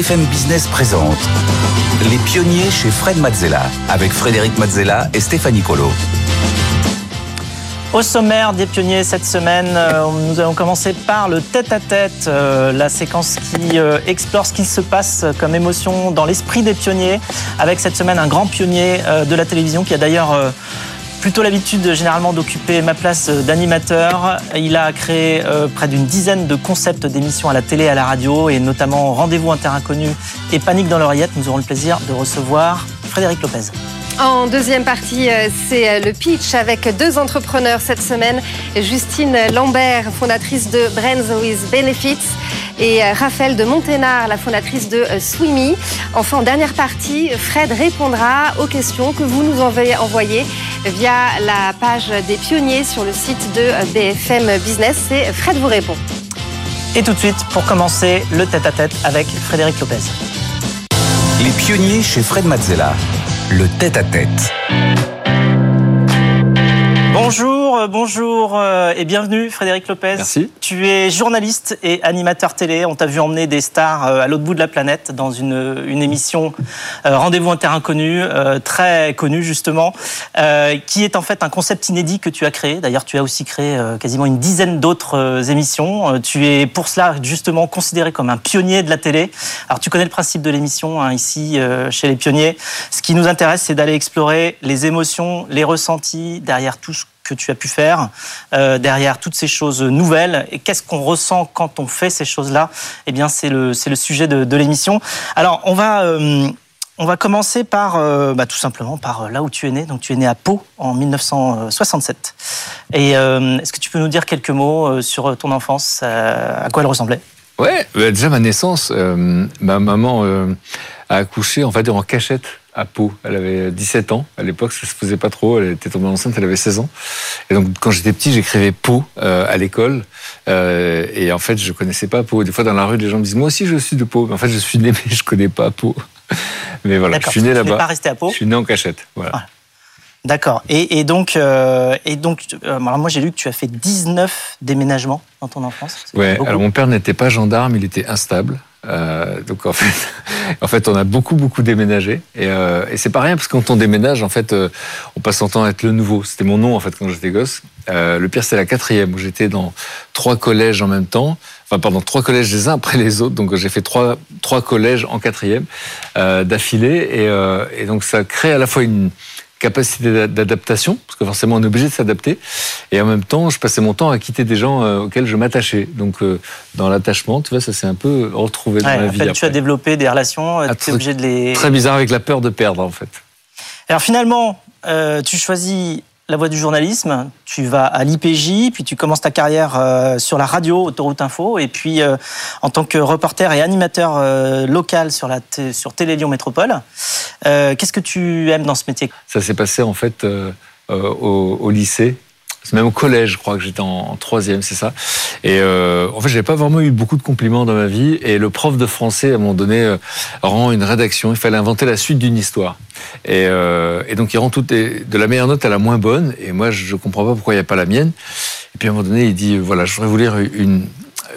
BFM Business présente Les pionniers chez Fred Mazzella avec Frédéric Mazzella et Stéphanie Colo. Au sommaire des pionniers cette semaine, euh, nous allons commencer par le tête-à-tête, euh, la séquence qui euh, explore ce qui se passe comme émotion dans l'esprit des pionniers, avec cette semaine un grand pionnier de la télévision qui a d'ailleurs plutôt l'habitude généralement d'occuper ma place d'animateur. Il a créé près d'une dizaine de concepts d'émissions à la télé et à la radio, et notamment Rendez-vous Inconnu et Panique dans l'oreillette. Nous aurons le plaisir de recevoir Frédéric Lopez. En deuxième partie, euh, c'est euh, le pitch avec deux entrepreneurs cette semaine. Justine Lambert, fondatrice de Brands with Benefits et euh, Raphaël de Monténard, la fondatrice de Swimmy. Enfin, en dernière partie, Fred répondra aux questions que vous nous envoyez via la page des pionniers sur le site de BFM Business. Et Fred vous répond. Et tout de suite, pour commencer, le tête-à-tête -tête avec Frédéric Lopez. Les pionniers chez Fred Mazzella le tête-à-tête. Bonjour, euh, bonjour euh, et bienvenue Frédéric Lopez. Merci. Tu es journaliste et animateur télé. On t'a vu emmener des stars euh, à l'autre bout de la planète dans une, une émission Rendez-vous Inter Inconnu, très connue justement, qui est en fait un concept inédit que tu as créé. D'ailleurs, tu as aussi créé quasiment une dizaine d'autres émissions. Tu es pour cela justement considéré comme un pionnier de la télé. Alors, tu connais le principe de l'émission hein, ici chez les pionniers. Ce qui nous intéresse, c'est d'aller explorer les émotions, les ressentis derrière tout ce que tu as pu faire, euh, derrière toutes ces choses nouvelles. Et qu'est-ce qu'on ressent quand on fait ces choses-là Eh bien, c'est le, le sujet de, l'émission. Alors, on va... Euh, on va commencer par, euh, bah, tout simplement, par là où tu es né. Donc, tu es né à Pau en 1967. Et est-ce que tu peux nous dire quelques mots sur ton enfance À quoi elle ressemblait? Ouais, bah, déjà ma naissance, ma maman a accouché en fait en cachette à Pau. Elle avait 17 ans. À l'époque, ça se faisait pas trop. Elle était tombée enceinte, elle avait 16 ans. Et donc, quand j'étais petit, j'écrivais Pau euh, à l'école. Euh, et en fait, je connaissais pas Pau. Des fois, dans la rue, les gens me disent Moi aussi, je suis de Pau. Mais en fait, je suis né, mais je connais pas Pau. mais voilà, je suis né là-bas. pas resté à Pau Je suis né en cachette. Voilà. D'accord. Et, donc, euh, et donc moi j'ai lu que tu as fait 19 déménagements dans ton enfance. Ouais, alors mon père n'était pas gendarme, il était instable. Euh, donc en fait, en fait, on a beaucoup beaucoup déménagé et, euh, et c'est pas rien parce que quand on déménage, en fait, euh, on passe son temps à être le nouveau. C'était mon nom en fait quand j'étais gosse. Le pire, c'est la quatrième où j'étais dans trois collèges en même temps. Enfin, pardon, trois collèges les uns après les autres. Donc j'ai fait trois trois collèges en quatrième d'affilée et donc ça crée à la fois une capacité d'adaptation, parce que forcément on est obligé de s'adapter, et en même temps je passais mon temps à quitter des gens euh, auxquels je m'attachais. Donc euh, dans l'attachement, tu vois, ça s'est un peu retrouvé dans la vie. tu as développé des relations, ah, tu es obligé de les... Très bizarre avec la peur de perdre en fait. Alors finalement, euh, tu choisis la voie du journalisme, tu vas à l'IPJ, puis tu commences ta carrière euh, sur la radio Autoroute Info, et puis euh, en tant que reporter et animateur euh, local sur, la sur Télé Lyon Métropole. Qu'est-ce que tu aimes dans ce métier? Ça s'est passé en fait au, au, lycée. C'est même au collège, je crois que j'étais en, troisième, c'est ça. Et euh, en fait, j'avais pas vraiment eu beaucoup de compliments dans ma vie. Et le prof de français, à un moment donné, rend une rédaction. Il fallait inventer la suite d'une histoire. Et, euh, et, donc, il rend tout de la meilleure note à la moins bonne. Et moi, je comprends pas pourquoi il n'y a pas la mienne. Et puis, à un moment donné, il dit, voilà, je voudrais vous lire une,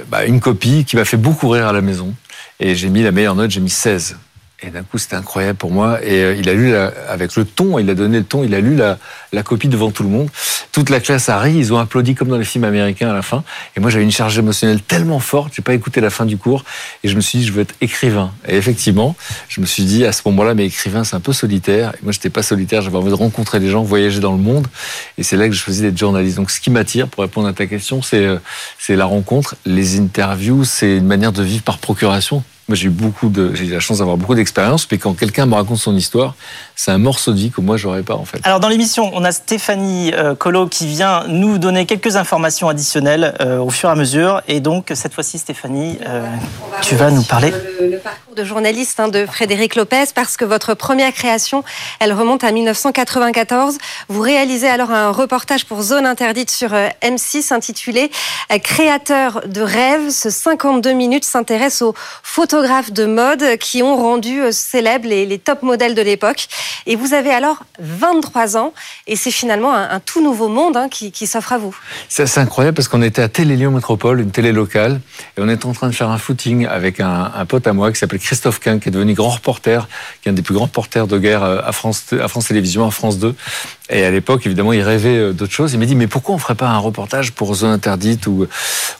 bah, une copie qui m'a fait beaucoup rire à la maison. Et j'ai mis la meilleure note, j'ai mis 16. Et d'un coup, c'était incroyable pour moi. Et euh, il a lu avec le ton, il a donné le ton, il a lu la, copie devant tout le monde. Toute la classe a ri, ils ont applaudi comme dans les films américains à la fin. Et moi, j'avais une charge émotionnelle tellement forte, j'ai pas écouté la fin du cours. Et je me suis dit, je veux être écrivain. Et effectivement, je me suis dit à ce moment-là, mais écrivain, c'est un peu solitaire. Et moi, j'étais pas solitaire, j'avais envie de rencontrer des gens, voyager dans le monde. Et c'est là que je choisi d'être journaliste. Donc, ce qui m'attire, pour répondre à ta question, euh, c'est la rencontre, les interviews, c'est une manière de vivre par procuration. Moi, j'ai eu beaucoup de, j'ai eu la chance d'avoir beaucoup d'expérience, mais quand quelqu'un me raconte son histoire, c'est un morceau de vie que moi, j'aurais pas, en fait. Alors, dans l'émission, on a Stéphanie euh, Colo qui vient nous donner quelques informations additionnelles euh, au fur et à mesure. Et donc, cette fois-ci, Stéphanie, euh, tu vas nous parler. Le, parcours de journaliste hein, de Frédéric Lopez, parce que votre première création, elle remonte à 1994. Vous réalisez alors un reportage pour Zone Interdite sur M6 intitulé Créateur de rêves. Ce 52 minutes s'intéresse aux photos photographes de mode qui ont rendu célèbres les, top modèles de l'époque. Et vous avez alors 23 ans et c'est finalement un, tout nouveau monde hein, qui, s'offre à vous. C'est incroyable parce qu'on était à Télé Métropole, une télé locale, et on était en train de faire un footing avec un, pote à moi qui s'appelle Christophe Quin, qui est devenu grand reporter, qui est un des plus grands reporters de guerre à France, à France Télévisions, à France 2. Et à l'époque, évidemment, il rêvait euh, d'autres choses. Il m'a dit, mais pourquoi on ferait pas un reportage pour Zone Interdite ou,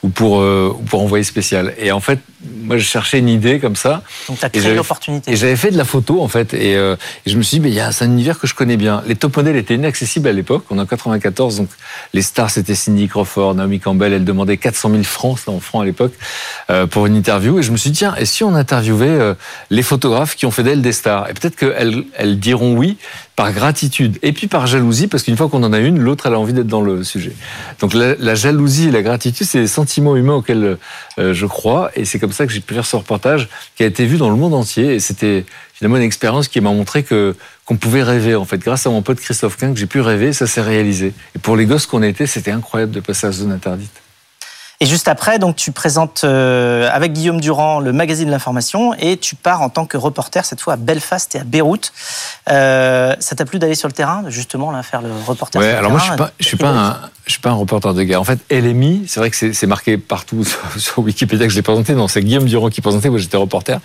ou pour, euh, pour Envoyé Spécial? Et en fait, moi, je cherchais une idée comme ça. Donc, tu as créé l'opportunité. Et j'avais fait de la photo, en fait. Et, euh, et je me suis dit, mais il y a un univers que je connais bien. Les top modèles étaient inaccessibles à l'époque. On est en 94, donc les stars, c'était Cindy Crawford, Naomi Campbell. Elle demandait 400 000 francs, en francs à l'époque, euh, pour une interview. Et je me suis dit, tiens, et si on interviewait les photographes qui ont fait d'elles des stars? Et peut-être qu'elles elles diront oui par gratitude et puis par jalousie, parce qu'une fois qu'on en a une, l'autre, elle a envie d'être dans le sujet. Donc la, la jalousie et la gratitude, c'est des sentiments humains auxquels euh, je crois. Et c'est comme ça que j'ai pu faire ce reportage qui a été vu dans le monde entier. Et c'était finalement une expérience qui m'a montré que qu'on pouvait rêver. En fait, grâce à mon pote Christophe Quin, que j'ai pu rêver, ça s'est réalisé. Et pour les gosses qu'on était, c'était incroyable de passer à la zone interdite. Et juste après, donc tu présentes euh, avec Guillaume Durand le magazine de l'information et tu pars en tant que reporter cette fois à Belfast et à Beyrouth. Euh, ça t'a plu d'aller sur le terrain, justement, là, faire le reporter Ouais, sur alors moi je suis pas, je suis pas un, je suis pas un reporter de guerre. En fait, LMI, c'est vrai que c'est marqué partout sur, Wikipédia que je l'ai présenté. Non, c'est Guillaume Durand qui présentait. Moi, j'étais reporter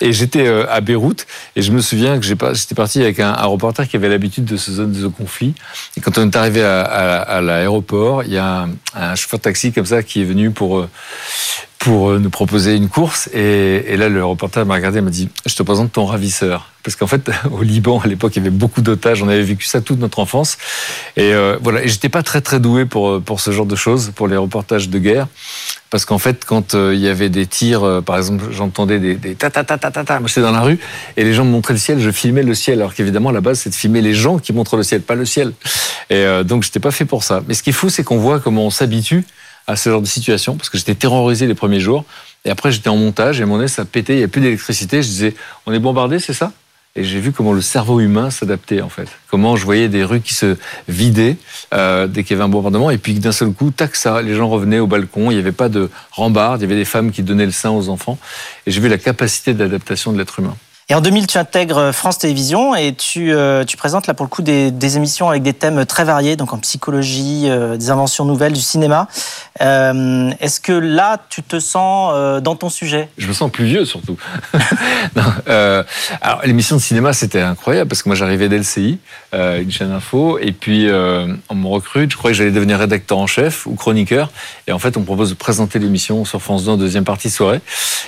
et j'étais euh, à Beyrouth et je me souviens que j'étais parti avec un, reporter qui avait l'habitude de ce zone de conflit. Et quand on est arrivé à l'aéroport, il y a un, un chauffeur de taxi comme ça qui est venu pour euh, pour euh, nous proposer une course. Et, là, le reporter m'a regardé et m'a dit Je te présente ton ravisseur. Parce qu'en fait, au Liban, à l'époque, il y avait beaucoup d'otages. On avait vécu ça toute notre enfance. Et euh, voilà. Et j'étais pas très, très doué pour, pour ce genre de choses, pour les reportages de guerre. Parce qu'en fait, quand il y avait des tirs, par exemple, j'entendais des, des ta ta ta ta ta ta. Moi, j'étais dans la rue et les gens me montraient le ciel. Je filmais le ciel. Alors qu'évidemment, la base, c'est de filmer les gens qui montrent le ciel, pas le ciel. Et donc, j'étais pas fait pour ça. Mais ce qui est fou, c'est qu'on voit comment on s'habitue à ce genre de situation parce que j'étais terrorisé les premiers jours. Et après, j'étais en montage et mon nez, ça pétait, il n'y a plus d'électricité. Je disais, on est bombardé, c'est ça? Et j'ai vu comment le cerveau humain s'adaptait, en fait. Comment je voyais des rues qui se vidaient euh, dès qu'il y avait un bombardement. Et puis d'un seul coup, tac, ça, les gens revenaient au balcon. Il n'y avait pas de rambarde. Il y avait des femmes qui donnaient le sein aux enfants. Et j'ai vu la capacité d'adaptation de l'être humain. Et en 2000, tu intègres France Télévisions et tu, euh, tu présentes là pour le coup des, émissions avec des thèmes très variés, donc en psychologie, euh, des inventions nouvelles, du cinéma. Euh, Est-ce que là, tu te sens euh, dans ton sujet? Je me sens plus vieux surtout. alors l'émission de cinéma, c'était incroyable parce que moi j'arrivais d'LCI, une chaîne info, et puis on me recrute. Je croyais que j'allais devenir rédacteur en chef ou chroniqueur, et en fait on me propose de présenter l'émission sur France 2 en deuxième partie soirée.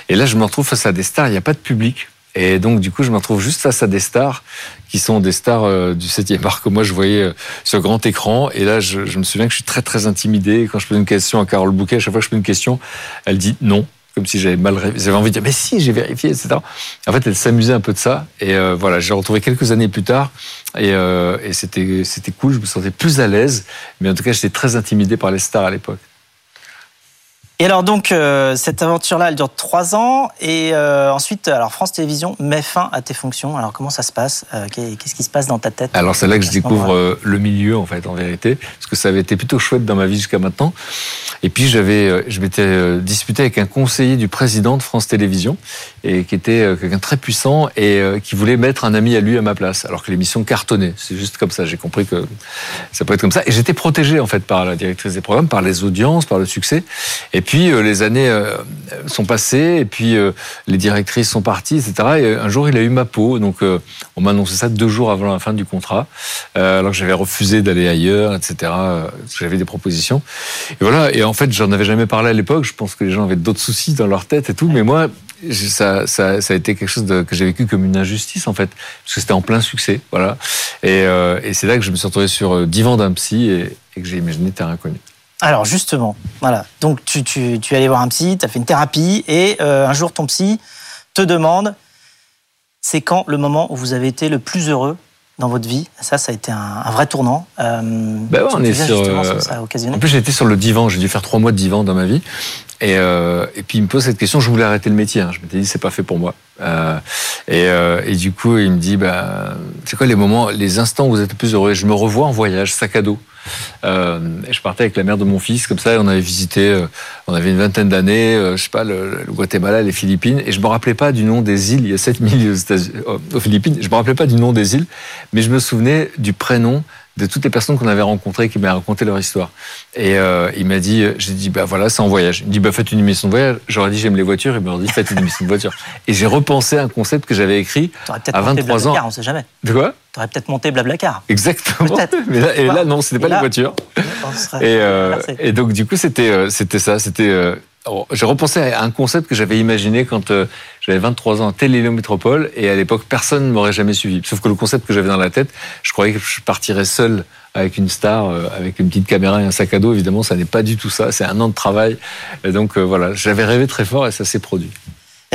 Et là, je me retrouve face à des stars. Il n'y a pas de public. Et donc, du coup, je me retrouve juste face à des stars qui sont des stars euh, du 7e art que moi je voyais euh, sur grand écran. Et là, je, me souviens que je suis très, très intimidé. Quand je pose une question à Carole Bouquet, à chaque fois que je pose une question, elle dit non. Comme si j'avais mal j'avais envie de dire, mais si, j'ai vérifié, etc. En fait, elle s'amusait un peu de ça. Et euh, voilà, j'ai retrouvé quelques années plus tard. Et, et c'était, c'était cool, je me sentais plus à l'aise. Mais en tout cas, j'étais très intimidé par les stars à l'époque. Et alors donc euh, cette aventure-là, elle dure trois ans et euh, ensuite, alors France Télévisions met fin à tes fonctions. Alors comment ça se passe euh, Qu'est-ce qui se passe dans ta tête Alors c'est là que je découvre le milieu en fait, en vérité, parce que ça avait été plutôt chouette dans ma vie jusqu'à maintenant. Et puis j'avais, je m'étais disputé avec un conseiller du président de France Télévisions et qui était quelqu'un très puissant et qui voulait mettre un ami à lui à ma place, alors que l'émission cartonnait. C'est juste comme ça. J'ai compris que ça peut être comme ça. Et j'étais protégé en fait par la directrice des programmes, par les audiences, par le succès. Et puis euh, les années euh, sont passées, et puis euh, les directrices sont parties, etc. Et un jour, il a eu ma peau. Donc, on m'a annoncé ça deux jours avant la fin du contrat, alors que j'avais refusé d'aller ailleurs, etc. J'avais des propositions. Et voilà. Et en fait, j'en avais jamais parlé à l'époque. Je pense que les gens avaient d'autres soucis dans leur tête et tout. Mais moi, ça, a été quelque chose que j'ai vécu comme une injustice en fait, parce que c'était en plein succès, voilà. Et, c'est là que je me suis retrouvé sur divan d'un psy et, et que j'ai imaginé Terre inconnue. Alors justement, voilà. Donc tu, tu, tu es allé voir un psy, tu as fait une thérapie et euh, un jour ton psy te demande c'est quand le moment où vous avez été le plus heureux dans votre vie? Ça, ça a été un, vrai tournant. Euh, ben ouais, on est sur. Euh, ça en plus, j'ai été sur le divan. J'ai dû faire trois mois de divan dans ma vie. Et, euh, et puis il me pose cette question. Je voulais arrêter le métier. Hein. Je m'étais dit c'est pas fait pour moi. Euh, et, euh, et, du coup, il me dit bah, c'est quoi les moments, les instants où vous êtes le plus heureux? Je me revois en voyage, sac à dos Euh, je partais avec la mère de mon fils, comme ça, et on avait visité, euh, on avait une vingtaine d'années, euh, je sais pas, le, le, Guatemala, les Philippines, et je me rappelais pas du nom des îles. Il y a 7000 aux, aux Philippines. Je me rappelais pas du nom des îles, mais je me souvenais du prénom de toutes les personnes qu'on avait rencontrées qui m'avaient raconté leur histoire. Et euh, il m'a dit, j'ai dit, bah voilà, c'est en voyage. Il me dit, bah faites une émission de voyage. J'aurais dit, j'aime les voitures. Il m'a dit, faites une émission de voiture. Et j'ai repensé un concept que j'avais écrit à 23 ans. on sait jamais. De quoi? T'aurais peut-être monté Blablacar. Exactement. Mais là, et là, non, c'était pas les voitures. Et, euh, et, donc, du coup, c'était, euh, c'était ça. C'était, j'ai repensé à un concept que j'avais imaginé quand euh, j'avais 23 ans à Télélo Métropole et à l'époque personne ne m'aurait jamais suivi. Sauf que le concept que j'avais dans la tête, je croyais que je partirais seul avec une star, euh, avec une petite caméra et un sac à dos. Évidemment, ça n'est pas du tout ça. C'est un an de travail. Et donc euh, voilà, j'avais rêvé très fort et ça s'est produit.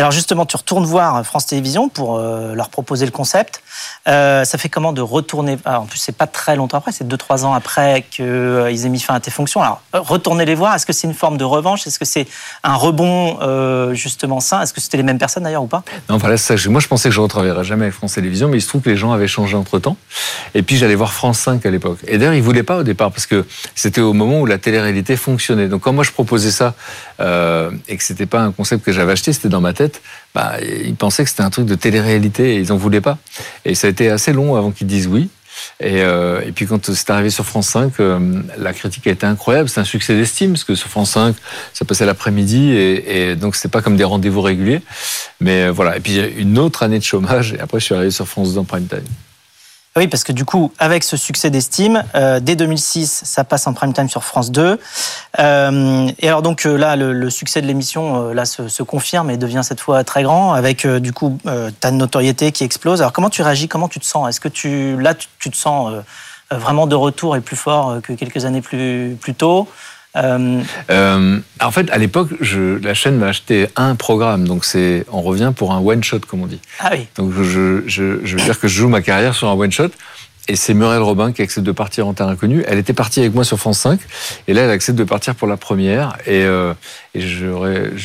Alors justement, tu retournes voir France Télévisions pour euh, leur proposer le concept. Euh, ça fait comment de retourner? Ah, En plus, c'est pas très longtemps après, c'est 2-3 ans après qu'ils euh, aient mis fin à tes fonctions. Alors, retourner les voir, est-ce que c'est une forme de revanche? Est-ce que c'est un rebond justement sain? Est-ce que c'était les mêmes personnes d'ailleurs ou pas? Non, moi je pensais que je ne retravaillerais jamais avec France Télévisions, mais il se trouve que les gens avaient changé entre-temps. Et puis j'allais voir France 5 à l'époque. Et d'ailleurs, ils ne voulaient pas au départ, parce que c'était au moment où la télé-réalité fonctionnait. Donc quand moi je proposais ça, et que c'était pas un concept que j'avais acheté, c'était dans ma tête, bah, ils pensaient que c'était un truc de télé-réalité et ils n'en voulaient pas. Et ça a été assez long avant qu'ils disent oui. Et, euh, puis quand c'est arrivé sur France 5, euh, la critique a été incroyable. C'est un succès d'estime parce que sur France 5, ça passait l'après-midi et, et, donc c'était pas comme des rendez-vous réguliers. Mais euh, voilà. Et puis une autre année de chômage et après je suis arrivé sur France 2 en prime time. Oui, parce que du coup, avec ce succès d'estime, euh, dès 2006, ça passe en prime time sur France 2. Euh, et alors donc euh, là, le, succès de l'émission là se, confirme et devient cette fois très grand, avec du coup ta notoriété qui explose. Alors comment tu réagis? Comment tu te sens? Est-ce que tu là tu, tu te sens vraiment de retour et plus fort que quelques années plus plus tôt? Euh... Euh, en fait, à l'époque, la chaîne m'a acheté un programme, donc c'est, on revient pour un one shot, comme on dit. Ah oui. Donc je, je, je veux dire que je joue ma carrière sur un one shot. Et c'est Muriel Robin qui accepte de partir en terrain inconnu. Elle était partie avec moi sur France 5, et là, elle accepte de partir pour la première. Et, euh, et je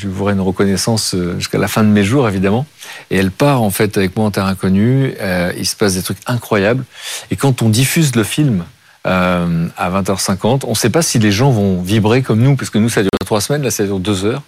voudrais une reconnaissance jusqu'à la fin de mes jours, évidemment. Et elle part en fait avec moi en terrain inconnu. Euh, il se passe des trucs incroyables. Et quand on diffuse le film, euh, à 20h50. On ne sait pas si les gens vont vibrer comme nous, parce que nous, ça dure trois semaines, là, ça dure deux heures.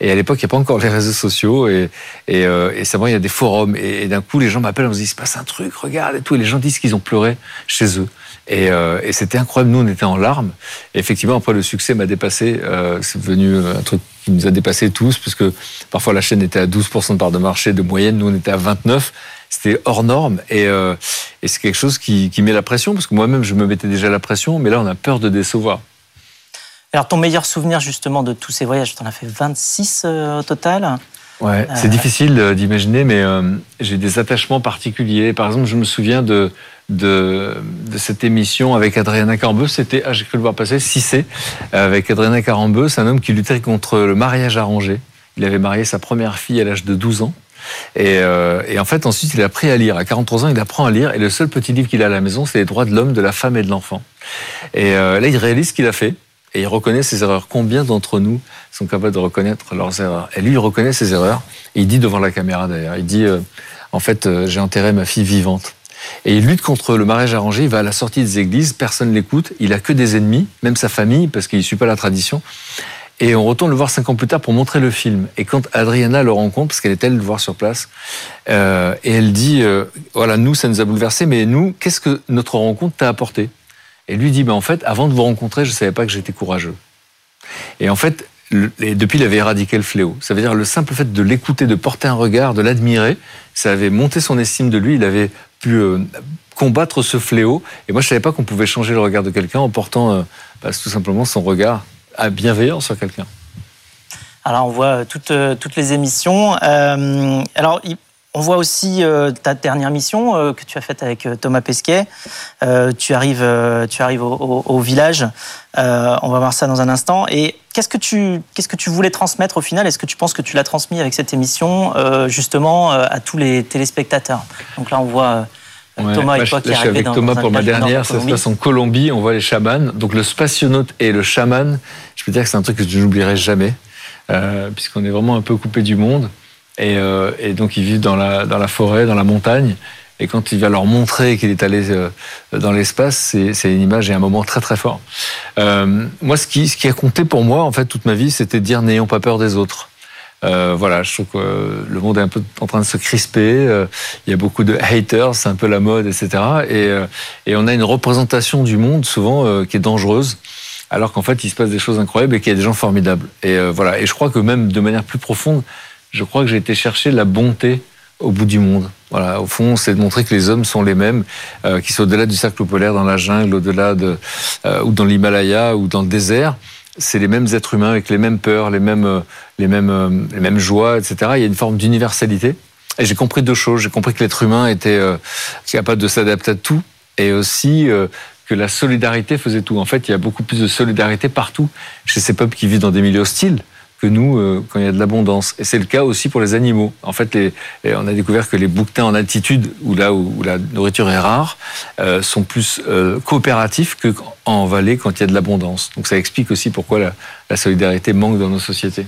Et à l'époque, il n'y a pas encore les réseaux sociaux, et, et, euh, il y a des forums. Et, d'un coup, les gens m'appellent, on me dit, il se passe un truc, regarde, et tout. Et les gens disent qu'ils ont pleuré chez eux. Et, euh, c'était incroyable. Nous, on était en larmes. Et effectivement, après, le succès m'a dépassé. Euh, c'est devenu un truc qui nous a dépassé tous, puisque parfois la chaîne était à 12% de part de marché de moyenne. Nous, on était à 29 c'était hors norme et, euh, et c'est quelque chose qui, qui, met la pression parce que moi-même je me mettais déjà la pression, mais là on a peur de décevoir. Alors ton meilleur souvenir justement de tous ces voyages, tu en as fait 26 euh, au total? Ouais, c'est euh... difficile d'imaginer, mais euh, j'ai des attachements particuliers. Par exemple, je me souviens de, de, de cette émission avec Adriana Carambeu, c'était, ah, j'ai cru le voir passer, 6C, avec Adriana Carambeu, c'est un homme qui luttait contre le mariage arrangé. Il avait marié sa première fille à l'âge de 12 ans. Et, euh, et, en fait, ensuite, il a appris à lire. À 43 ans, il apprend à lire. Et le seul petit livre qu'il a à la maison, c'est les droits de l'homme, de la femme et de l'enfant. Et euh, là, il réalise ce qu'il a fait. Et il reconnaît ses erreurs. Combien d'entre nous sont capables de reconnaître leurs erreurs? Et lui, il reconnaît ses erreurs. Il dit devant la caméra, d'ailleurs, il dit, euh, en fait, j'ai enterré ma fille vivante. Et il lutte contre le mariage arrangé. Il va à la sortie des églises, personne l'écoute. Il a que des ennemis, même sa famille, parce qu'il ne suit pas la tradition. Et on retourne le voir cinq ans plus tard pour montrer le film. Et quand Adriana le rencontre, parce qu'elle est elle le voir sur place, euh, et elle dit euh, voilà, nous, ça nous a bouleversé, mais nous, qu'est-ce que notre rencontre t'a apporté? Et lui dit ben, en fait, avant de vous rencontrer, je ne savais pas que j'étais courageux. Et en fait, depuis, il avait éradiqué le fléau. Ça veut dire le simple fait de l'écouter, de porter un regard, de l'admirer, ça avait monté son estime de lui. Il avait pu euh, combattre ce fléau. Et moi, je ne savais pas qu'on pouvait changer le regard de quelqu'un en portant bah, tout simplement son regard bienveillant sur quelqu'un Alors, on voit toutes, toutes les émissions. Euh, alors, on voit aussi euh, ta dernière mission euh, que tu as faite avec Thomas Pesquet. tu arrives, tu arrives au, au, au village. on va voir ça dans un instant. Et qu'est-ce que tu, qu'est-ce que tu voulais transmettre au final? Est-ce que tu penses que tu l'as transmis avec cette émission, justement, à tous les téléspectateurs? Donc là, on voit. Ouais, Thomas et toi qui là, je suis avec dans, Thomas dans pour ma dernière, ça se passe en Colombie, on voit les chamans. Donc le spationaute et le chaman, je peux dire que c'est un truc que je n'oublierai jamais, euh, puisqu'on est vraiment un peu coupé du monde. Et, euh, et, donc ils vivent dans la, dans la forêt, dans la montagne. Et quand il va leur montrer qu'il est allé euh, dans l'espace, c'est une image et un moment très très fort. Euh, moi, ce qui, ce qui a compté pour moi, en fait, toute ma vie, c'était de dire n'ayons pas peur des autres. Euh, voilà, je trouve que le monde est un peu en train de se crisper. Euh, il y a beaucoup de haters, c'est un peu la mode, etc. Et, euh, et, on a une représentation du monde souvent qui est dangereuse, alors qu'en fait il se passe des choses incroyables et qu'il y a des gens formidables. Et voilà. Et je crois que même de manière plus profonde, je crois que j'ai été chercher la bonté au bout du monde. Voilà, au fond, c'est de montrer que les hommes sont les mêmes, euh, qu'ils soient au-delà du cercle polaire, dans la jungle, au-delà de ou dans l'Himalaya ou dans le désert c'est les mêmes êtres humains avec les mêmes peurs, les mêmes, euh, les mêmes, euh, les mêmes joies, etc. Il y a une forme d'universalité. Et j'ai compris deux choses. J'ai compris que l'être humain était euh, capable de s'adapter à tout et aussi que la solidarité faisait tout. En fait, il y a beaucoup plus de solidarité partout chez ces peuples qui vivent dans des milieux hostiles que nous euh, quand il y a de l'abondance. Et c'est le cas aussi pour les animaux. En fait, les, on a découvert que les bouquetins en altitude, où là où, la nourriture est rare, euh, sont plus euh, coopératifs qu'en vallée quand il y a de l'abondance. Donc ça explique aussi pourquoi la, la solidarité manque dans nos sociétés.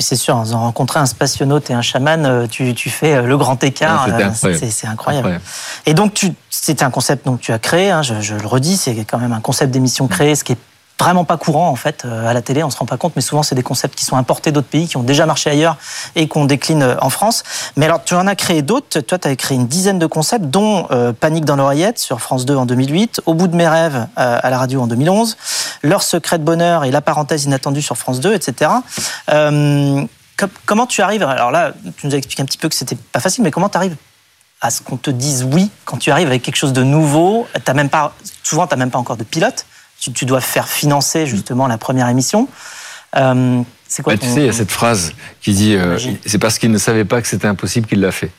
C'est sûr, en rencontrant un spationaute et un chaman, tu, tu fais le grand écart. c'est incroyable. Et donc, c'était un concept que tu as créé, hein, je, je, le redis, c'est quand même un concept d'émission créé, ce qui est vraiment pas courant en fait euh, à la télé, on se rend pas compte, mais souvent c'est des concepts qui sont importés d'autres pays, qui ont déjà marché ailleurs et qu'on décline euh, en France. Mais alors tu en as créé d'autres, toi tu as créé une dizaine de concepts, dont euh, Panique dans l'oreillette sur France 2 en 2008, Au bout de mes rêves à la radio en 2011, Leur secret de bonheur et La parenthèse inattendue sur France 2, etc. comment tu arrives Alors là, tu nous as expliqué un petit peu que c'était pas facile, mais comment tu arrives à ce qu'on te dise oui quand tu arrives avec quelque chose de nouveau? As même pas, Souvent, tu n'as même pas encore de pilote tu, dois faire financer justement la première émission. Euh, c'est quoi bah, Tu sais, il y a cette phrase qui dit euh, c'est parce qu'il ne savait pas que c'était impossible qu'il l'a fait.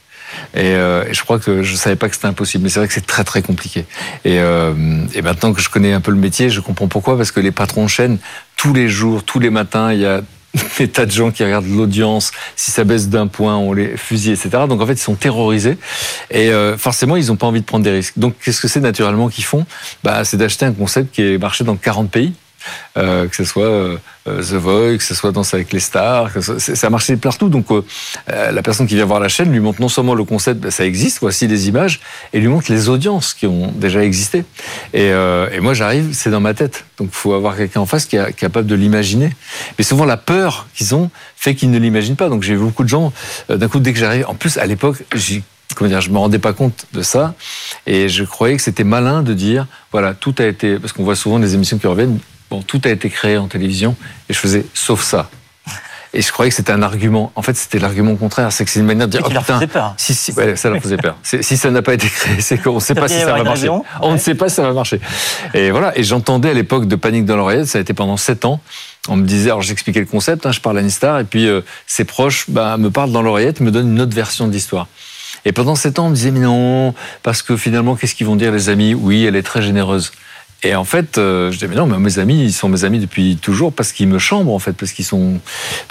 Euh, et, je crois que je ne savais pas que c'était impossible, mais c'est vrai que c'est très très compliqué. Et, et, maintenant que je connais un peu le métier, je comprends pourquoi, parce que les patrons de chaîne, tous les jours, tous les matins, il y a des tas de gens qui regardent l'audience. Si ça baisse d'un point, on les fusille, etc. Donc en fait, ils sont terrorisés et euh, forcément, ils n'ont pas envie de prendre des risques. Donc qu'est-ce que c'est naturellement qu'ils font? Bah, C'est d'acheter un concept qui est marché dans 40 pays euh, que ce soit euh, The Voice, que ce soit Danse avec les stars, ça a marché partout. Donc euh, la personne qui vient voir la chaîne lui montre non seulement le concept, ben, ça existe, voici les images, et lui montre les audiences qui ont déjà existé. Et, moi j'arrive, c'est dans ma tête. Donc il faut avoir quelqu'un en face qui est capable de l'imaginer. Mais souvent la peur qu'ils ont fait qu'ils ne l'imaginent pas. Donc j'ai vu beaucoup de gens, d'un coup dès que j'arrive, en plus à l'époque, j'ai comment dire, je me rendais pas compte de ça et je croyais que c'était malin de dire voilà tout a été parce qu'on voit souvent des émissions qui reviennent Bon, tout a été créé en télévision et je faisais sauf ça. Et je croyais que c'était un argument. En fait, c'était l'argument contraire. C'est que c'est une manière de dire, oh putain, peur. si, si, ça leur faisait peur. Si ça n'a pas été créé, c'est qu'on ne sait pas si ça va marcher. On ne sait pas si ça va marcher. Et voilà. Et j'entendais à l'époque de Panique dans l'oreillette, ça a été pendant sept ans. On me disait, alors j'expliquais le concept, hein, je parle à Nistar, et puis euh, ses proches bah, me parlent dans l'oreillette, me donnent une autre version de l'histoire. Et pendant sept ans, on me disait, mais non, parce que finalement, qu'est-ce qu'ils vont dire les amis? Oui, elle est très généreuse. Et en fait, euh, je dis mais non, mais mes amis, ils sont mes amis depuis toujours parce qu'ils me chambrent en fait, parce qu'ils sont,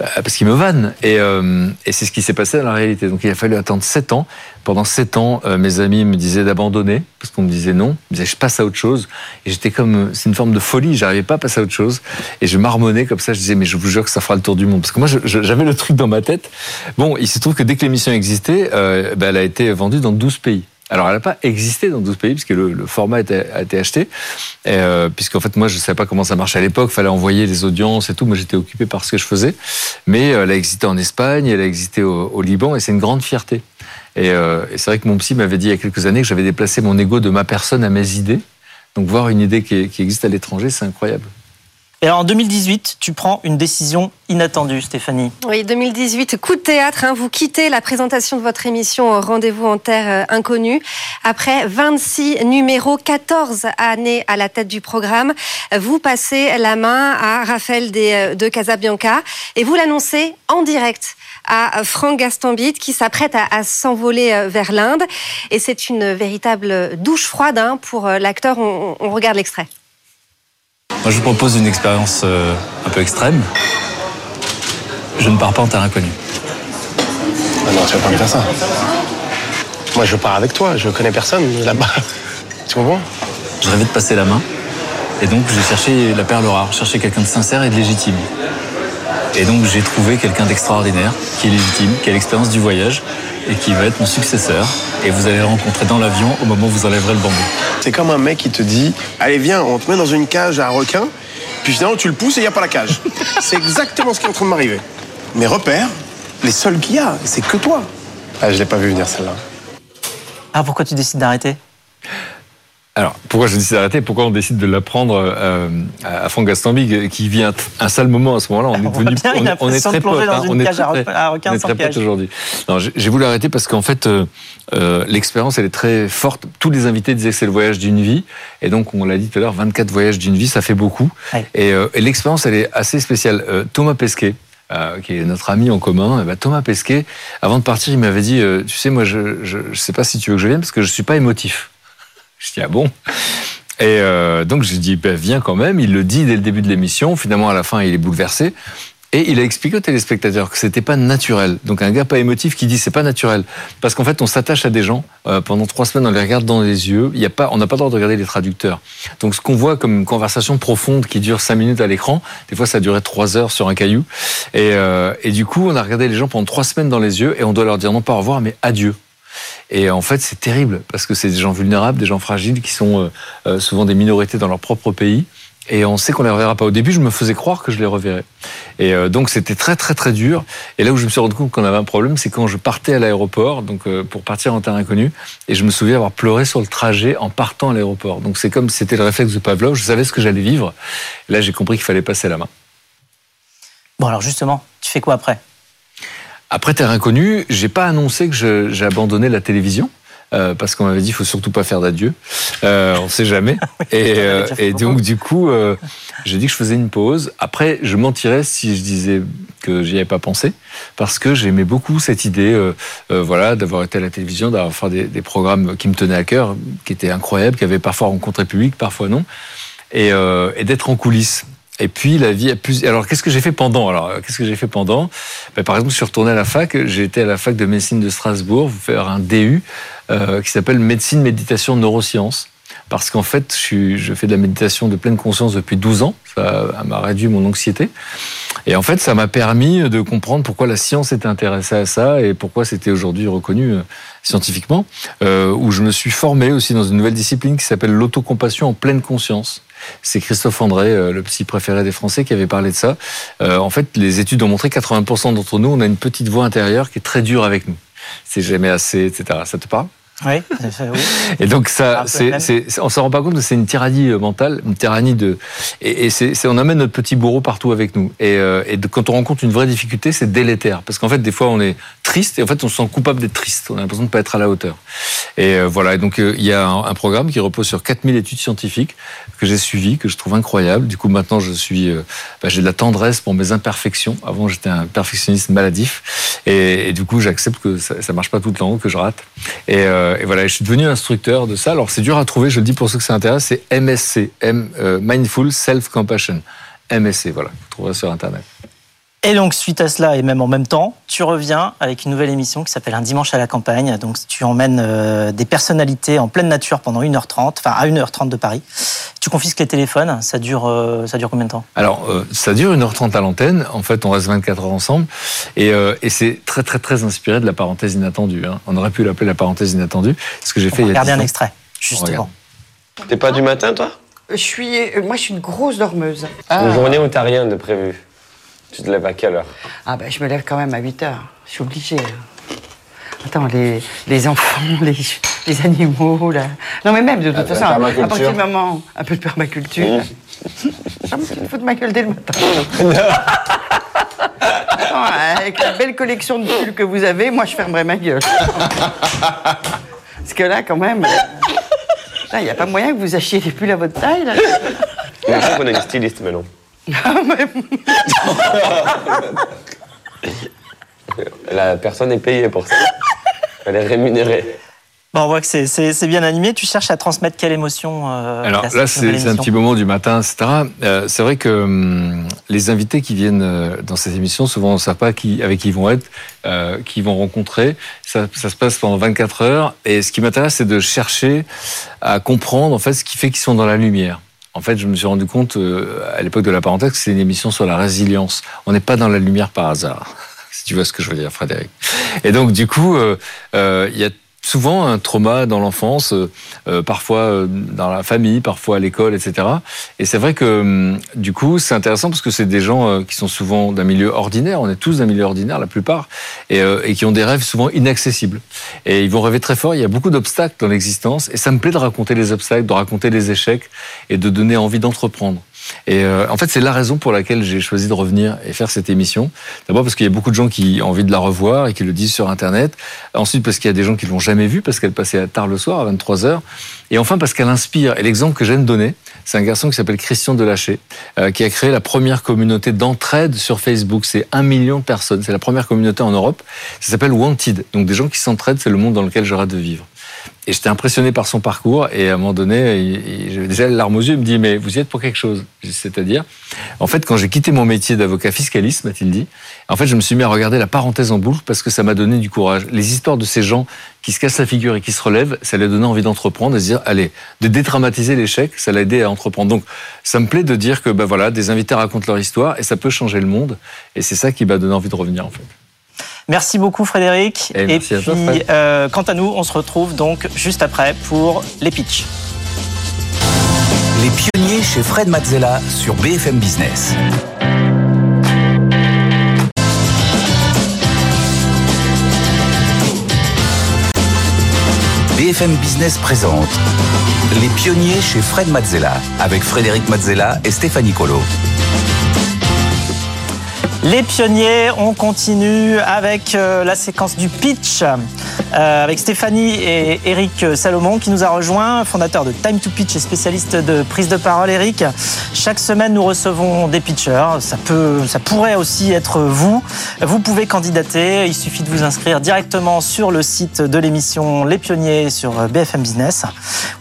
bah, parce qu'ils me vannent. Et, euh, et c'est ce qui s'est passé dans la réalité. Donc il a fallu attendre sept ans. Pendant sept ans, euh, mes amis me disaient d'abandonner parce qu'on me disait non. Ils me disaient je passe à autre chose. Et j'étais comme, c'est une forme de folie. J'arrivais pas à passer à autre chose. Et je marmonnais comme ça. Je disais mais je vous jure que ça fera le tour du monde. Parce que moi, j'avais le truc dans ma tête. Bon, il se trouve que dès que l'émission existait, bah, elle a été vendue dans 12 pays. Alors, elle n'a pas existé dans 12 pays, puisque le, format a été, acheté. Euh, puisqu'en fait, moi, je ne savais pas comment ça marchait à l'époque. Il fallait envoyer les audiences et tout. Moi, j'étais occupé par ce que je faisais. Mais euh, elle a existé en Espagne, elle a existé au, Liban, et c'est une grande fierté. Euh, et, c'est vrai que mon psy m'avait dit il y a quelques années que j'avais déplacé mon ego de ma personne à mes idées. Donc, voir une idée qui existe à l'étranger, c'est incroyable. Et en 2018, tu prends une décision inattendue, Stéphanie. Oui, 2018, coup de théâtre. Hein, vous quittez la présentation de votre émission Rendez-vous en Terre euh, Inconnue. Après 26 numéros, 14 années à la tête du programme, vous passez la main à Raphaël euh, de Casabianca et vous l'annoncez en direct à Franck Gastambide qui s'apprête à, s'envoler euh, vers l'Inde. Et c'est une véritable douche froide hein, pour l'acteur. on regarde l'extrait. Moi, je vous propose une expérience euh, un peu extrême. Je ne pars pas en terre inconnue. Ah non, tu vas pas me faire ça. Moi, je pars avec toi. Je connais personne là-bas. Tu comprends? Je rêvais de passer la main. Et donc, j'ai cherché la perle rare, cherché quelqu'un de sincère et de légitime. Et donc j'ai trouvé quelqu'un d'extraordinaire, qui est légitime, qui a l'expérience du voyage et qui va être mon successeur. Et vous allez le rencontrer dans l'avion au moment où vous enlèverez le bambou. C'est comme un mec qui te dit Allez, viens, on te met dans une cage à requin, puis finalement tu le pousses et il n'y a pas la cage. c'est exactement ce qui est en train de m'arriver. Mes repères, les seuls qu'il y a, c'est que toi. Ah, je l'ai pas vu venir celle-là. Ah, pourquoi tu décides d'arrêter? Alors, pourquoi je décide d'arrêter Pourquoi on décide de l'apprendre euh, à Franck Gastambide, qui vit un, un sale moment à ce moment-là? On est On voit devenu, on, est- on est très potes. hein. On est très- est potes aujourd'hui. J'ai voulu arrêter parce qu'en fait, euh, euh, l'expérience, elle est très forte. Tous les invités disaient que c'est le voyage d'une vie. Et donc, on l'a dit tout à l'heure, 24 voyages d'une vie, ça fait beaucoup. Ouais. Et, euh, et l'expérience, elle est assez spéciale. Euh, Thomas Pesquet, euh, qui est notre ami en commun, eh ben, Thomas Pesquet, avant de partir, il m'avait dit, euh, tu sais, moi, je, je, je sais pas si tu veux que je vienne parce que je suis pas émotif. Je dis, ah bon? Et euh, donc, j'ai dit, ben, viens quand même. Il le dit dès le début de l'émission. Finalement, à la fin, il est bouleversé. Et il a expliqué aux téléspectateurs que c'était pas naturel. Donc un gars pas émotif qui dit c'est pas naturel parce qu'en fait on s'attache à des gens euh, pendant trois semaines on les regarde dans les yeux. Y a pas, on n'a pas le droit de regarder les traducteurs. Donc ce qu'on voit comme une conversation profonde qui dure cinq minutes à l'écran, des fois ça durait trois heures sur un caillou. Et, euh, et du coup on a regardé les gens pendant trois semaines dans les yeux et on doit leur dire non pas au revoir mais adieu. Et en fait, c'est terrible parce que c'est des gens vulnérables, des gens fragiles qui sont euh, euh, souvent des minorités dans leur propre pays. Et on sait qu'on les reverra pas. Au début, je me faisais croire que je les reverrais. Et euh, donc, c'était très, très, très dur. Et là où je me suis rendu compte qu'on avait un problème, c'est quand je partais à l'aéroport, donc pour partir en terre inconnue, et je me souviens avoir pleuré sur le trajet en partant à l'aéroport. Donc, c'est comme c'était le réflexe de Pavlov. Je savais ce que j'allais vivre. Et là, j'ai compris qu'il fallait passer la main. Bon, alors justement, tu fais quoi après? Après Terre Inconnue, j'ai pas annoncé que j'ai abandonné la télévision. euh, parce qu'on m'avait dit il faut surtout pas faire d'adieu, euh, on sait jamais. et euh, et donc du coup, euh, j'ai dit que je faisais une pause. Après, je mentirais si je disais que j'y avais pas pensé, parce que j'aimais beaucoup cette idée, euh, euh, voilà, d'avoir été à la télévision, d'avoir fait des, des programmes qui me tenaient à cœur, qui étaient incroyables, qui avaient parfois rencontré public, parfois non, et, euh, et d'être en coulisses. Et puis la vie a plus. Alors qu'est-ce que j'ai fait pendant Alors qu'est-ce que j'ai fait pendant? Ben, Par exemple, je suis retourné à la fac. J'ai été à la fac de médecine de Strasbourg faire un DU euh, qui s'appelle médecine, méditation, neurosciences. Parce qu'en fait, je, fais de la méditation de pleine conscience depuis 12 ans. Ça m'a réduit mon anxiété. Et en fait, ça m'a permis de comprendre pourquoi la science était intéressée à ça et pourquoi c'était aujourd'hui reconnu euh, scientifiquement. Euh, où je me suis formé aussi dans une nouvelle discipline qui s'appelle l'autocompassion en pleine conscience. C'est Christophe André, euh, le psy préféré des Français, qui avait parlé de ça. Euh, en fait, les études ont montré que 80% d'entre nous, on a une petite voix intérieure qui est très dure avec nous. C'est jamais assez, etc. Ça te parle? Oui, oui. et donc ça, c'est, on s'en rend pas compte, mais c'est une tyrannie euh, mentale, une tyrannie de, et, et c'est, c'est- on amène notre petit bourreau partout avec nous. Et, euh, et quand on rencontre une vraie difficulté, c'est délétère, parce qu'en fait, des fois, on est triste, et en fait, on se sent coupable d'être triste. On a l'impression de pas être à la hauteur. Et euh, voilà. Et donc, euh, il y a un, programme qui repose sur 4000 études scientifiques que j'ai suivies, que je trouve incroyable. Du coup, maintenant, je suis, euh, bah, j'ai de la tendresse pour mes imperfections. Avant, j'étais un perfectionniste maladif, et, et du coup, j'accepte que ça, ça marche pas tout le temps, que je rate. Et, euh, et voilà, je suis devenu instructeur de ça. Alors c'est dur à trouver, je le dis pour ceux que ça intéresse, c'est MSC, M, euh, Mindful Self Compassion. MSC, voilà, vous trouverez sur Internet. Et donc, suite à cela, et même en même temps, tu reviens avec une nouvelle émission qui s'appelle Un dimanche à la campagne. Donc, tu emmènes euh, des personnalités en pleine nature pendant 1h30, enfin à 1h30 de Paris. Tu confisques les téléphones. Ça dure, euh, ça dure combien de temps? Alors, euh, ça dure 1h30 à l'antenne. En fait, on reste 24 heures ensemble. Et, euh, et c'est très, très, très inspiré de la parenthèse inattendue. hein. On aurait pu l'appeler la parenthèse inattendue. Ce que j'ai fait il y a regarder 10 un ans. extrait, justement. T'es pas du matin, toi? Je suis, moi, je suis une grosse dormeuse. Une journée où t'as rien de prévu. Tu te lèves à quelle heure Ah ben, je me lève quand même à 8 heures. Je suis obligée. Attends, les, les enfants, les, les animaux, là. Non, mais même, de toute la façon, à partir du moment, un peu de permaculture. Ça me fout de ma gueule dès le matin. Attends, avec la belle collection de pulls que vous avez, moi, je fermerai ma gueule. Parce que là, quand même, il n'y a pas moyen que vous achetiez des pulls à votre taille, là. On a une styliste maintenant. La personne est payée pour ça. Elle est rémunérée. Bon, on voit que c'est- c'est c'est bien animé. Tu cherches à transmettre quelle émotion euh, Alors là, c'est un petit moment du matin, etc. Euh, c'est vrai que hum, les invités qui viennent euh, dans ces émissions, souvent on ne sait pas qui, avec qui ils vont être, euh, qui ils vont rencontrer. Ça, ça se passe pendant 24 heures. Et ce qui m'intéresse, c'est de chercher à comprendre en fait ce qui fait qu'ils sont dans la lumière. En fait, je me suis rendu compte euh, à l'époque de la parenthèse que c'est une émission sur la résilience. On n'est pas dans la lumière par hasard, si tu vois ce que je veux dire, Frédéric. Et donc, du coup, euh, euh, il y a souvent un trauma dans l'enfance, euh, euh, parfois euh, dans la famille, parfois à l'école, etc. Et c'est vrai que hum, du coup, c'est intéressant parce que c'est des gens euh, qui sont souvent d'un milieu ordinaire. On est tous d'un milieu ordinaire, la plupart, et, euh, et qui ont des rêves souvent inaccessibles. Et ils vont rêver très fort. Il y a beaucoup d'obstacles dans l'existence, et ça me plaît de raconter les obstacles, de raconter les échecs, et de donner envie d'entreprendre. Et euh, en fait, c'est la raison pour laquelle j'ai choisi de revenir et faire cette émission. D'abord parce qu'il y a beaucoup de gens qui ont envie de la revoir et qui le disent sur Internet. Ensuite parce qu'il y a des gens qui l'ont jamais vue parce qu'elle passait tard le soir à 23 h Et enfin parce qu'elle inspire. Et l'exemple que j'aime donner, c'est un garçon qui s'appelle Christian Delaché, euh, qui a créé la première communauté d'entraide sur Facebook. C'est un million de personnes. C'est la première communauté en Europe. Ça s'appelle Wanted. Donc des gens qui s'entraident, c'est le monde dans lequel j'aurais de vivre. Et j'étais impressionné par son parcours. Et à un moment donné, j'avais déjà les larmes aux yeux. Il me dit, mais vous y êtes pour quelque chose. C'est-à-dire, en fait, quand j'ai quitté mon métier d'avocat fiscaliste, m'a-t-il dit, en fait, je me suis mis à regarder la parenthèse en boucle parce que ça m'a donné du courage. Les histoires de ces gens qui se cassent la figure et qui se relèvent, ça leur donnait envie d'entreprendre de se dire, allez, de dédramatiser l'échec, ça l'a aidé à entreprendre. Donc, ça me plaît de dire que, ben voilà, des invités racontent leur histoire et ça peut changer le monde. Et c'est ça qui m'a donné envie de revenir, en fait. Merci beaucoup Frédéric. Et merci à puis, toi, euh, quant à nous, on se retrouve donc juste après pour les pitchs. Les pionniers chez Fred Mazzella sur BFM Business. BFM Business présente Les pionniers chez Fred Mazzella avec Frédéric Mazzella et Stéphanie Colo. Les pionniers, on continue avec euh, la séquence du pitch euh, avec Stéphanie et Eric Salomon qui nous a rejoint, fondateur de Time to Pitch et spécialiste de prise de parole. Eric, chaque semaine nous recevons des pitchers. Ça peut, ça pourrait aussi être vous. Vous pouvez candidater. Il suffit de vous inscrire directement sur le site de l'émission Les Pionniers sur BFM Business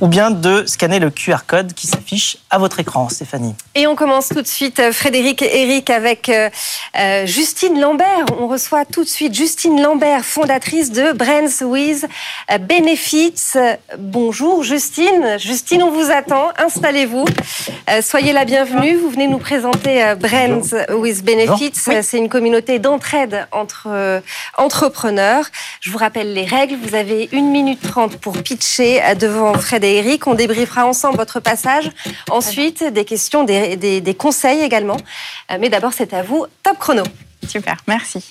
ou bien de scanner le QR code qui s'affiche à votre écran. Stéphanie. Et on commence tout de suite, euh, Frédéric et Eric, avec euh, Justine Lambert. On reçoit tout de suite Justine Lambert, fondatrice de Brands with Benefits. Euh, Bonjour Justine. Justine, on vous attend. Installez-vous. Euh, soyez la bienvenue. Vous venez nous présenter euh, Brands with Benefits. Oui. Euh, C'est une communauté d'entraide entre euh, entrepreneurs. Je vous rappelle les règles. Vous avez 1 minute 30 pour pitcher euh, devant Fred et Eric. On débriefera ensemble votre passage. Ensuite, des questions, des, des- des conseils également. Euh, Mais d'abord, c'est à vous. Top chrono. Super, merci.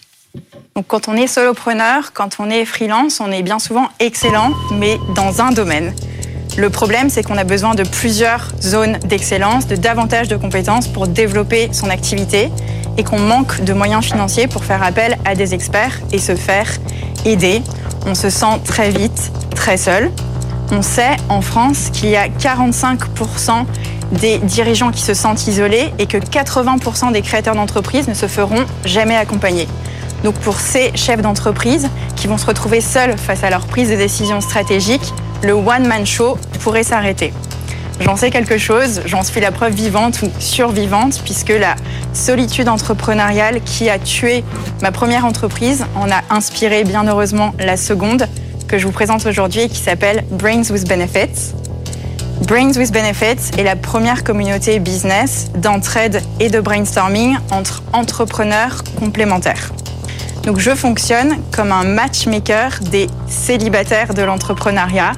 Quand on est solopreneur, quand on est freelance, on est bien souvent excellent, mais dans un domaine. Le problème, c'est qu'on a besoin de plusieurs zones d'excellence, de davantage de compétences pour développer son activité et qu'on manque de moyens financiers pour faire appel à des experts et se faire aider. On se sent très vite très seul. On sait en France qu'il y a 45% des dirigeants qui se sentent isolés et que 80% des créateurs d'entreprises ne se feront jamais accompagner. Donc pour ces chefs d'entreprise qui vont se retrouver seuls face à leur prise de décision stratégique, le one-man show pourrait s'arrêter. J'en sais quelque chose, j'en suis la preuve vivante ou survivante, puisque la solitude entrepreneuriale qui a tué ma première entreprise en a inspiré bien heureusement la seconde que je vous présente aujourd'hui et qui s'appelle Brains with Benefits. Brains with Benefits est la première communauté business d'entraide et de brainstorming entre entrepreneurs complémentaires. Donc je fonctionne comme un matchmaker des célibataires de l'entrepreneuriat.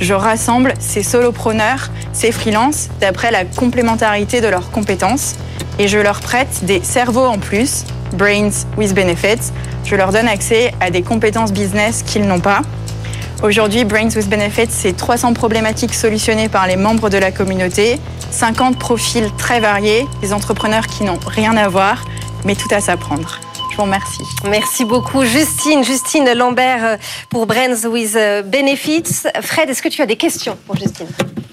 Je rassemble ces solopreneurs, ces freelances, d'après la complémentarité de leurs compétences et je leur prête des cerveaux en plus, Brains with Benefits. Je leur donne accès à des compétences business qu'ils n'ont pas. Aujourd'hui, Brains with Benefits, c'est 300 problématiques solutionnées par les membres de la communauté, 50 profils très variés, des entrepreneurs qui n'ont rien à voir, mais tout à s'apprendre. Merci beaucoup, Justine. Justine Lambert euh, pour Brands with euh, Benefits. Fred, est-ce que tu as des questions pour Justine?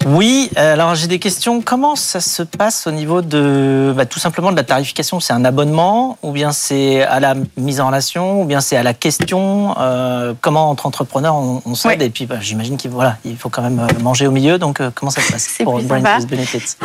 Oui, euh, alors j'ai des questions. Comment ça se passe au niveau de bah, tout simplement de la tarification? C'est un abonnement ou bien c'est à la mise en relation ou bien c'est à la question? Euh, Comment entre entrepreneurs on, on s'aide? Et puis bah, j'imagine qu'il voilà, il faut quand même euh, manger au milieu. Donc euh, comment ça se passe pour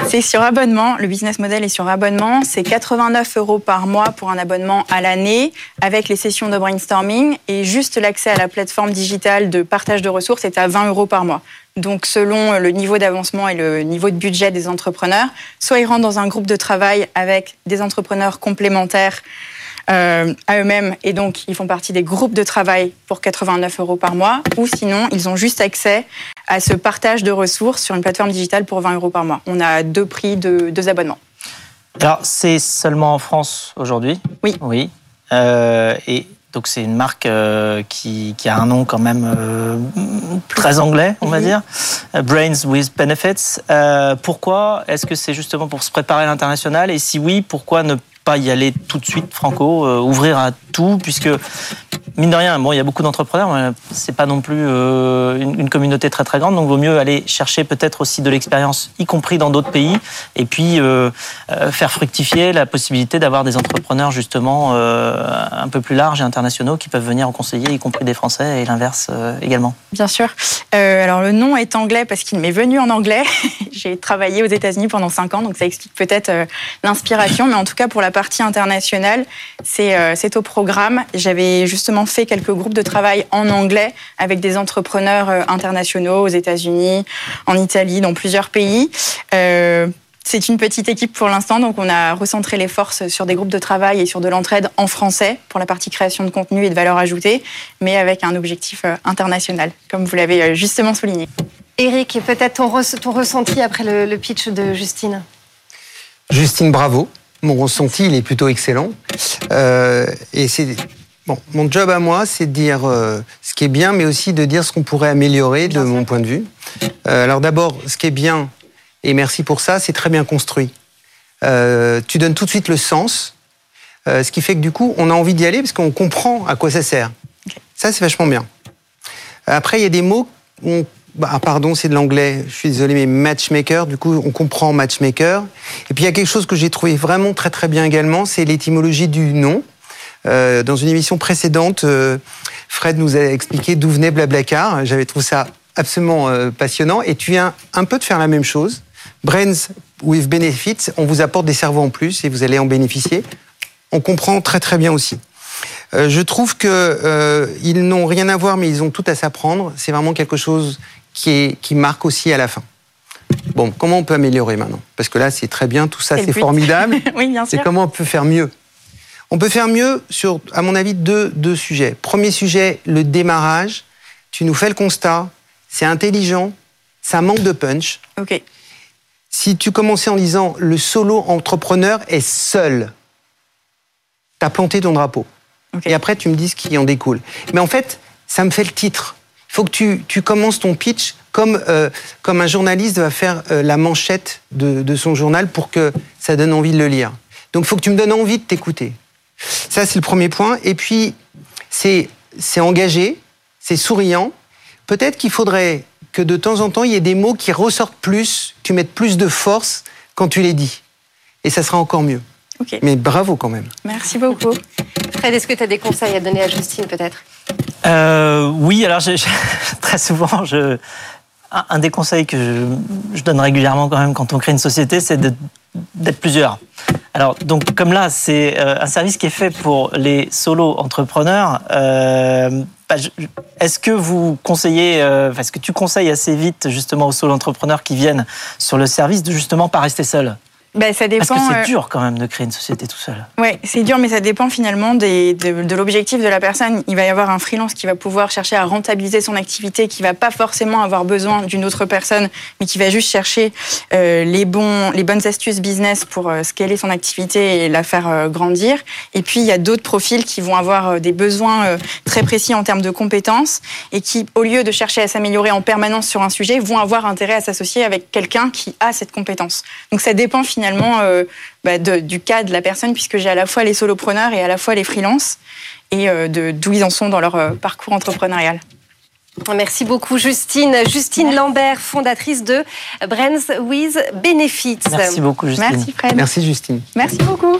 C'est sur abonnement. Le business model est sur abonnement. C'est 89 euros par mois pour un abonnement à l'année avec les sessions de brainstorming et juste l'accès à la plateforme digitale de partage de ressources est à 20 euros par mois. Donc selon le niveau d'avancement et le niveau de budget des entrepreneurs. Soit ils rentrent dans un groupe de travail avec des entrepreneurs complémentaires euh, à eux-mêmes et donc ils font partie des groupes de travail pour 89 euros par mois, ou sinon ils ont juste accès à ce partage de ressources sur une plateforme digitale pour 20 euros par mois. On a deux prix de deux abonnements. Alors, c'est seulement en France aujourd'hui? Oui. Oui. Euh, et donc, c'est une marque euh, qui, qui, a un nom quand même euh, très anglais, on va Mhm. dire. Euh, Brains with Benefits. Euh, pourquoi Est-ce que c'est justement pour se préparer à l'international? Et si oui, pourquoi ne pas y aller tout de suite, Franco Ouvrir à tout Puisque, mine de rien, bon, il y a beaucoup d'entrepreneurs, mais c'est pas non plus euh, une, communauté très très grande. Donc, vaut mieux aller chercher peut-être aussi de l'expérience, y compris dans d'autres pays. Et puis, euh, euh, faire fructifier la possibilité d'avoir des entrepreneurs justement un peu plus larges et internationaux qui peuvent venir en conseiller, y compris des Français et l'inverse également. Bien sûr. Alors le nom est anglais parce qu'il m'est venu en anglais. J'ai travaillé aux États-Unis pendant cinq ans, donc ça explique peut-être l'inspiration. Mais en tout cas, pour la partie internationale, c'est c'est au programme. J'avais justement fait quelques groupes de travail en anglais avec des entrepreneurs euh, internationaux aux États-Unis, en Italie, dans plusieurs pays. Euh, c'est une petite équipe pour l'instant, donc on a recentré les forces sur des groupes de travail et sur de l'entraide en français pour la partie création de contenu et de valeur ajoutée, mais avec un objectif euh, international, comme vous l'avez justement souligné. Eric, peut-être ton, re- ton ressenti après le, le pitch de Justine? Justine, bravo. Mon ressenti, il est plutôt excellent. Euh, et c'est bon. Mon job à moi, c'est de dire euh, ce qui est bien, mais aussi de dire ce qu'on pourrait améliorer de mon point de vue. Euh, alors d'abord, ce qui est bien, et merci pour ça, c'est très bien construit. Euh, tu donnes tout de suite le sens, ce qui fait que du coup, on a envie d'y aller parce qu'on comprend à quoi ça sert. Ça, c'est vachement bien. Après, il y a des mots. où on- bah, ah, pardon, c'est de l'anglais. Je suis désolé, mais matchmaker. Du coup, on comprend matchmaker. Et puis, il y a quelque chose que j'ai trouvé vraiment très très bien également, c'est l'étymologie du nom. Euh, dans une émission précédente, euh, Fred nous a expliqué d'où venait Blablacar. J'avais trouvé ça absolument euh, passionnant. Et tu viens un peu de faire la même chose. Brains with Benefits, on vous apporte des cerveaux en plus et vous allez en bénéficier. On comprend très très bien aussi. Je trouve que ils n'ont rien à voir, mais ils ont tout à s'apprendre. C'est vraiment quelque chose qui, est, qui marque aussi à la fin. Bon, comment on peut améliorer maintenant? Parce que là, c'est très bien, tout ça, C'est c'est formidable. oui, bien C'est sûr. comment on peut faire mieux On peut faire mieux sur, à mon avis, deux, deux sujets. Premier sujet, le démarrage. Tu nous fais le constat, c'est intelligent, ça manque de punch. Ok. Si tu commençais en disant le solo entrepreneur est seul, t'as planté ton drapeau. Et après, tu me dis ce qui en découle. Mais en fait, ça me fait le titre. Il faut que tu, tu commences ton pitch comme, euh, comme un journaliste va faire euh, la manchette de, de son journal pour que ça donne envie de le lire. Donc, il faut que tu me donnes envie de t'écouter. Ça, c'est le premier point. Et puis, c'est c'est engagé, c'est souriant. Peut-être qu'il faudrait que de temps en temps, il y ait des mots qui ressortent plus, tu mettes plus de force quand tu les dis. Et ça sera encore mieux. Ok. Mais bravo quand même. Merci beaucoup. Fred, est-ce que tu as des conseils à donner à Justine peut-être? Euh, oui, alors très souvent, je, un, des conseils que je, donne régulièrement quand même quand on crée une société, c'est d'être plusieurs. Alors, donc, comme là, c'est euh, un service qui est fait pour les solo entrepreneurs. euh, bah, est-ce que vous conseillez, euh, est-ce que tu conseilles assez vite justement aux solo entrepreneurs qui viennent sur le service de justement pas rester seuls? Ben, ça dépend. Parce que c'est euh, dur quand même de créer une société tout seul. Ouais, c'est dur, mais ça dépend finalement des- de, de l'objectif de la personne. Il va y avoir un freelance qui va pouvoir chercher à rentabiliser son activité, qui va pas forcément avoir besoin d'une autre personne, mais qui va juste chercher euh, les bons, les bonnes astuces business pour euh, scaler son activité et la faire grandir. Et puis il y a d'autres profils qui vont avoir des besoins très précis en termes de compétences et qui, au lieu de chercher à s'améliorer en permanence sur un sujet, vont avoir intérêt à s'associer avec quelqu'un qui a cette compétence. Donc ça dépend finalement euh, bah, de- du cas de la personne, puisque j'ai à la fois les solopreneurs et à la fois les freelances, et euh, de d'où ils en sont dans leur euh, parcours entrepreneurial. Merci beaucoup Justine. Justine Lambert, fondatrice de Brands with Benefits. Merci beaucoup, Justine. Merci Fred. Merci Justine. Merci beaucoup.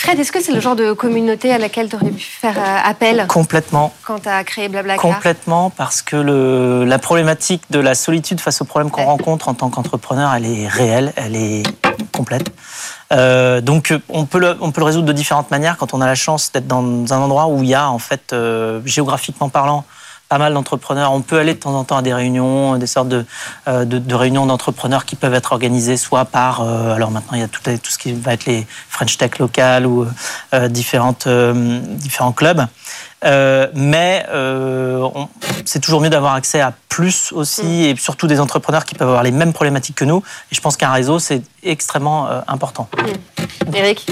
Fred, est-ce que c'est le genre de communauté à laquelle tu aurais pu faire euh, appel Complètement. quand tu as créé Blablacar Complètement, parce que le, la problématique de la solitude face aux problèmes qu'on Ouais. rencontre en tant qu'entrepreneur, elle est réelle, elle est complète. Euh, donc, on peut, le, on peut le résoudre de différentes manières quand on a la chance d'être dans un endroit où il y a, en fait, euh, géographiquement parlant, pas mal d'entrepreneurs. On peut aller de temps en temps à des réunions, des sortes de, euh, de, de réunions d'entrepreneurs qui peuvent être organisées soit par, euh, alors maintenant il y a tout, tout, ce qui va être les French Tech locales ou euh, différentes, euh, différents clubs. Euh, mais euh, c'est toujours mieux d'avoir accès à plus aussi, et surtout des entrepreneurs qui peuvent avoir les mêmes problématiques que nous. Et je pense qu'un réseau, c'est extrêmement euh, important. Eric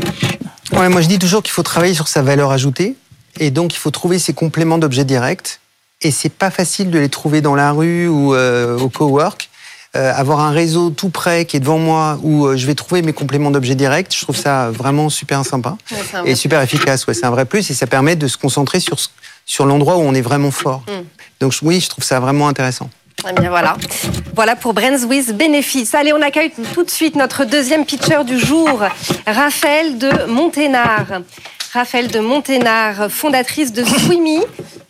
Ouais, moi je dis toujours qu'il faut travailler sur sa valeur ajoutée et donc il faut trouver ses compléments d'objets directs et c'est pas facile de les trouver dans la rue ou euh, au cowork. Euh, avoir un réseau tout près qui est devant moi où euh, je vais trouver mes compléments d'objets directs, je trouve ça vraiment super sympa Ouais, et super efficace. Ouais, c'est un vrai plus et ça permet de se concentrer sur sur l'endroit où on est vraiment fort. Mm. Donc oui, je trouve ça vraiment intéressant. Eh bien voilà. Voilà pour Brands with Benefits. Allez, on accueille tout de suite notre deuxième pitcher du jour, Raphaël de Monténard. Raphaël de Monténard, fondatrice de Swimmy,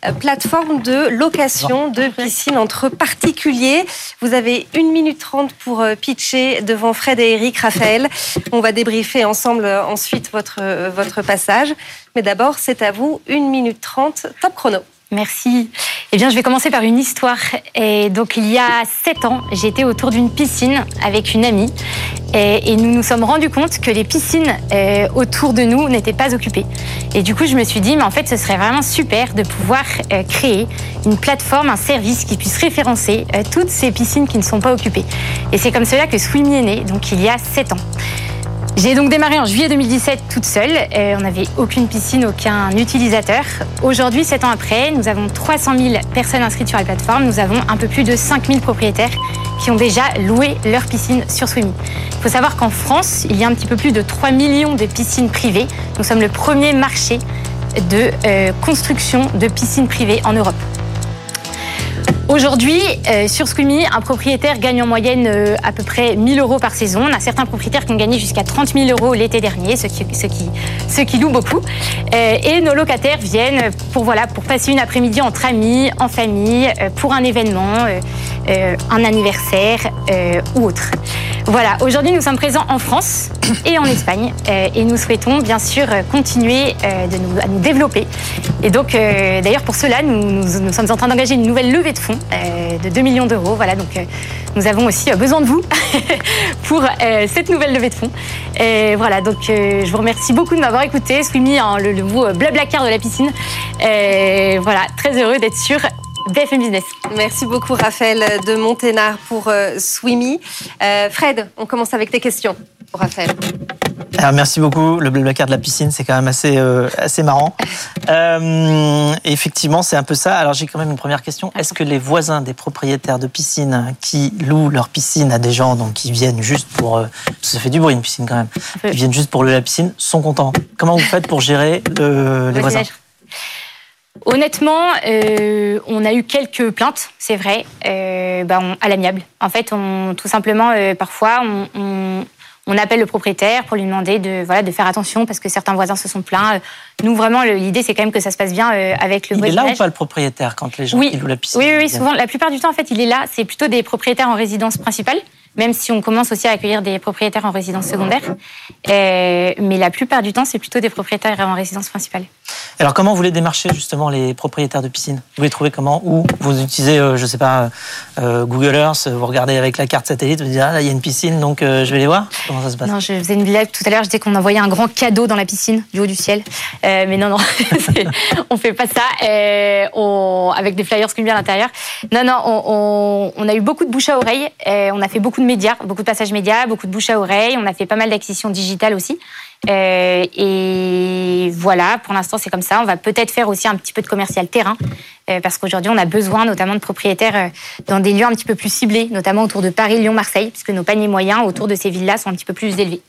euh, plateforme de location de piscine entre particuliers. Vous avez 1 minute 30 pour euh, pitcher devant Fred et Eric. Raphaël, on va débriefer ensemble euh, ensuite votre, votre passage. Mais d'abord, c'est à vous, 1 minute 30, top chrono. Merci. Eh bien, je vais commencer par une histoire. Et donc, il y a sept ans, j'étais autour d'une piscine avec une amie. Et, nous nous sommes rendus compte que les piscines euh, autour de nous n'étaient pas occupées. Et du coup, je me suis dit, mais en fait, ce serait vraiment super de pouvoir euh, créer une plateforme, un service qui puisse référencer euh, toutes ces piscines qui ne sont pas occupées. Et c'est comme cela que Swimmy est né, donc il y a sept ans. J'ai donc démarré en juillet 2017 toute seule. Euh, on n'avait aucune piscine, aucun utilisateur. Aujourd'hui, sept ans après, nous avons 300 000 personnes inscrites sur la plateforme. Nous avons un peu plus de 5 000 propriétaires qui ont déjà loué leur piscine sur Swimmy. Il faut savoir qu'en France, il y a un petit peu plus de 3 millions de piscines privées. Nous sommes le premier marché de euh, construction de piscines privées en Europe. Aujourd'hui, euh, sur Squimmy, un propriétaire gagne en moyenne euh, à peu près 1000 euros par saison. On a certains propriétaires qui ont gagné jusqu'à 30 000 euros l'été dernier, ceux qui, ceux louent beaucoup. Euh, et nos locataires viennent pour, passer une après-midi entre amis, en famille, pour un événement, un anniversaire ou autre. Voilà, aujourd'hui nous sommes présents en France et en Espagne et nous souhaitons bien sûr continuer à nous développer. Et donc d'ailleurs pour cela nous, sommes en train d'engager une nouvelle levée de fonds de 2 millions d'euros. Voilà, donc euh, nous avons aussi euh, besoin de vous pour euh, cette nouvelle levée de fonds. Et voilà, donc euh, je vous remercie beaucoup de m'avoir écouté, Swimmy, hein, le, le mot euh, blablacar de la piscine. Et voilà, très heureux d'être sur BFM Business. Merci beaucoup Raphaël de Monténard pour euh, Swimmy. Euh, Fred, on commence avec tes questions Raphaël. Alors, merci beaucoup. Le blablacar de la piscine, c'est quand même assez, euh, assez marrant. Euh, effectivement, c'est un peu ça. Alors, j'ai quand même une première question. Est-ce que les voisins des propriétaires de piscines qui louent leur piscine à des gens donc, qui viennent juste pour. euh, ça fait du bruit une piscine quand même. Qui viennent juste pour louer la piscine, sont contents? Comment vous faites pour gérer le- les voisins? Honnêtement, euh, on a eu quelques plaintes, c'est vrai, euh, bah, on- à l'amiable. En fait, on, tout simplement, euh, parfois, on, on- on appelle le propriétaire pour lui demander de, voilà, de faire attention parce que certains voisins se sont plaints. Euh, Nous, vraiment, l'idée, c'est quand même que ça se passe bien euh, avec le Il est là voisinage. ou pas le propriétaire quand les gens Oui. qui louent la piscine Oui, oui, oui, souvent, la plupart du temps, en fait, il est là. C'est plutôt des propriétaires en résidence principale, même si on commence aussi à accueillir des propriétaires en résidence secondaire. Euh, mais la plupart du temps, c'est plutôt des propriétaires en résidence principale. Alors, comment vous les démarchez justement les propriétaires de piscine Vous les trouvez comment? Ou vous utilisez, euh, je sais pas, euh, Google Earth, vous regardez avec la carte satellite, vous dites ah là il y a une piscine donc euh, je vais les voir. Comment ça se passe? Non, je faisais une blague tout à l'heure, je disais qu'on envoyait un grand cadeau dans la piscine du haut du ciel. Euh, mais non, non, on fait pas ça. Euh, avec des flyers Squimby à l'intérieur. Non, non, on, a eu beaucoup de bouche à oreille. Euh, on a fait beaucoup de médias, beaucoup de passages médias, beaucoup de bouche à oreille. On a fait pas mal d'acquisitions digitales aussi. Euh, et voilà, pour l'instant, c'est comme ça. On va peut-être faire aussi un petit peu de commercial terrain, euh, parce qu'aujourd'hui, on a besoin notamment de propriétaires euh, dans des lieux un petit peu plus ciblés, notamment autour de Paris, Lyon, Marseille, puisque nos paniers moyens autour de ces villes-là sont un petit peu plus élevés.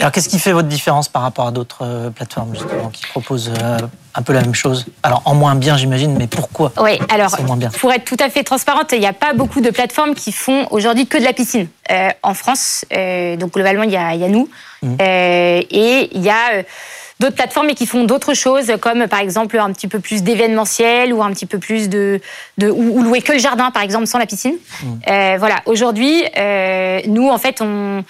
Alors, qu'est-ce qui fait votre différence par rapport à d'autres euh, plateformes justement qui proposent euh, un peu la même chose? Alors, en moins bien, j'imagine, mais pourquoi? Oui, alors c'est moins bien pour être tout à fait transparente, il n'y a pas beaucoup de plateformes qui font aujourd'hui que de la piscine euh, en France. Euh, donc globalement, il y a, il y a nous. Euh, et il y a d'autres plateformes mais qui font d'autres choses, comme par exemple un petit peu plus d'événementiel ou un petit peu plus de, de ou, ou louer que le jardin, par exemple, sans la piscine. Euh, voilà. Aujourd'hui, euh, nous en fait, on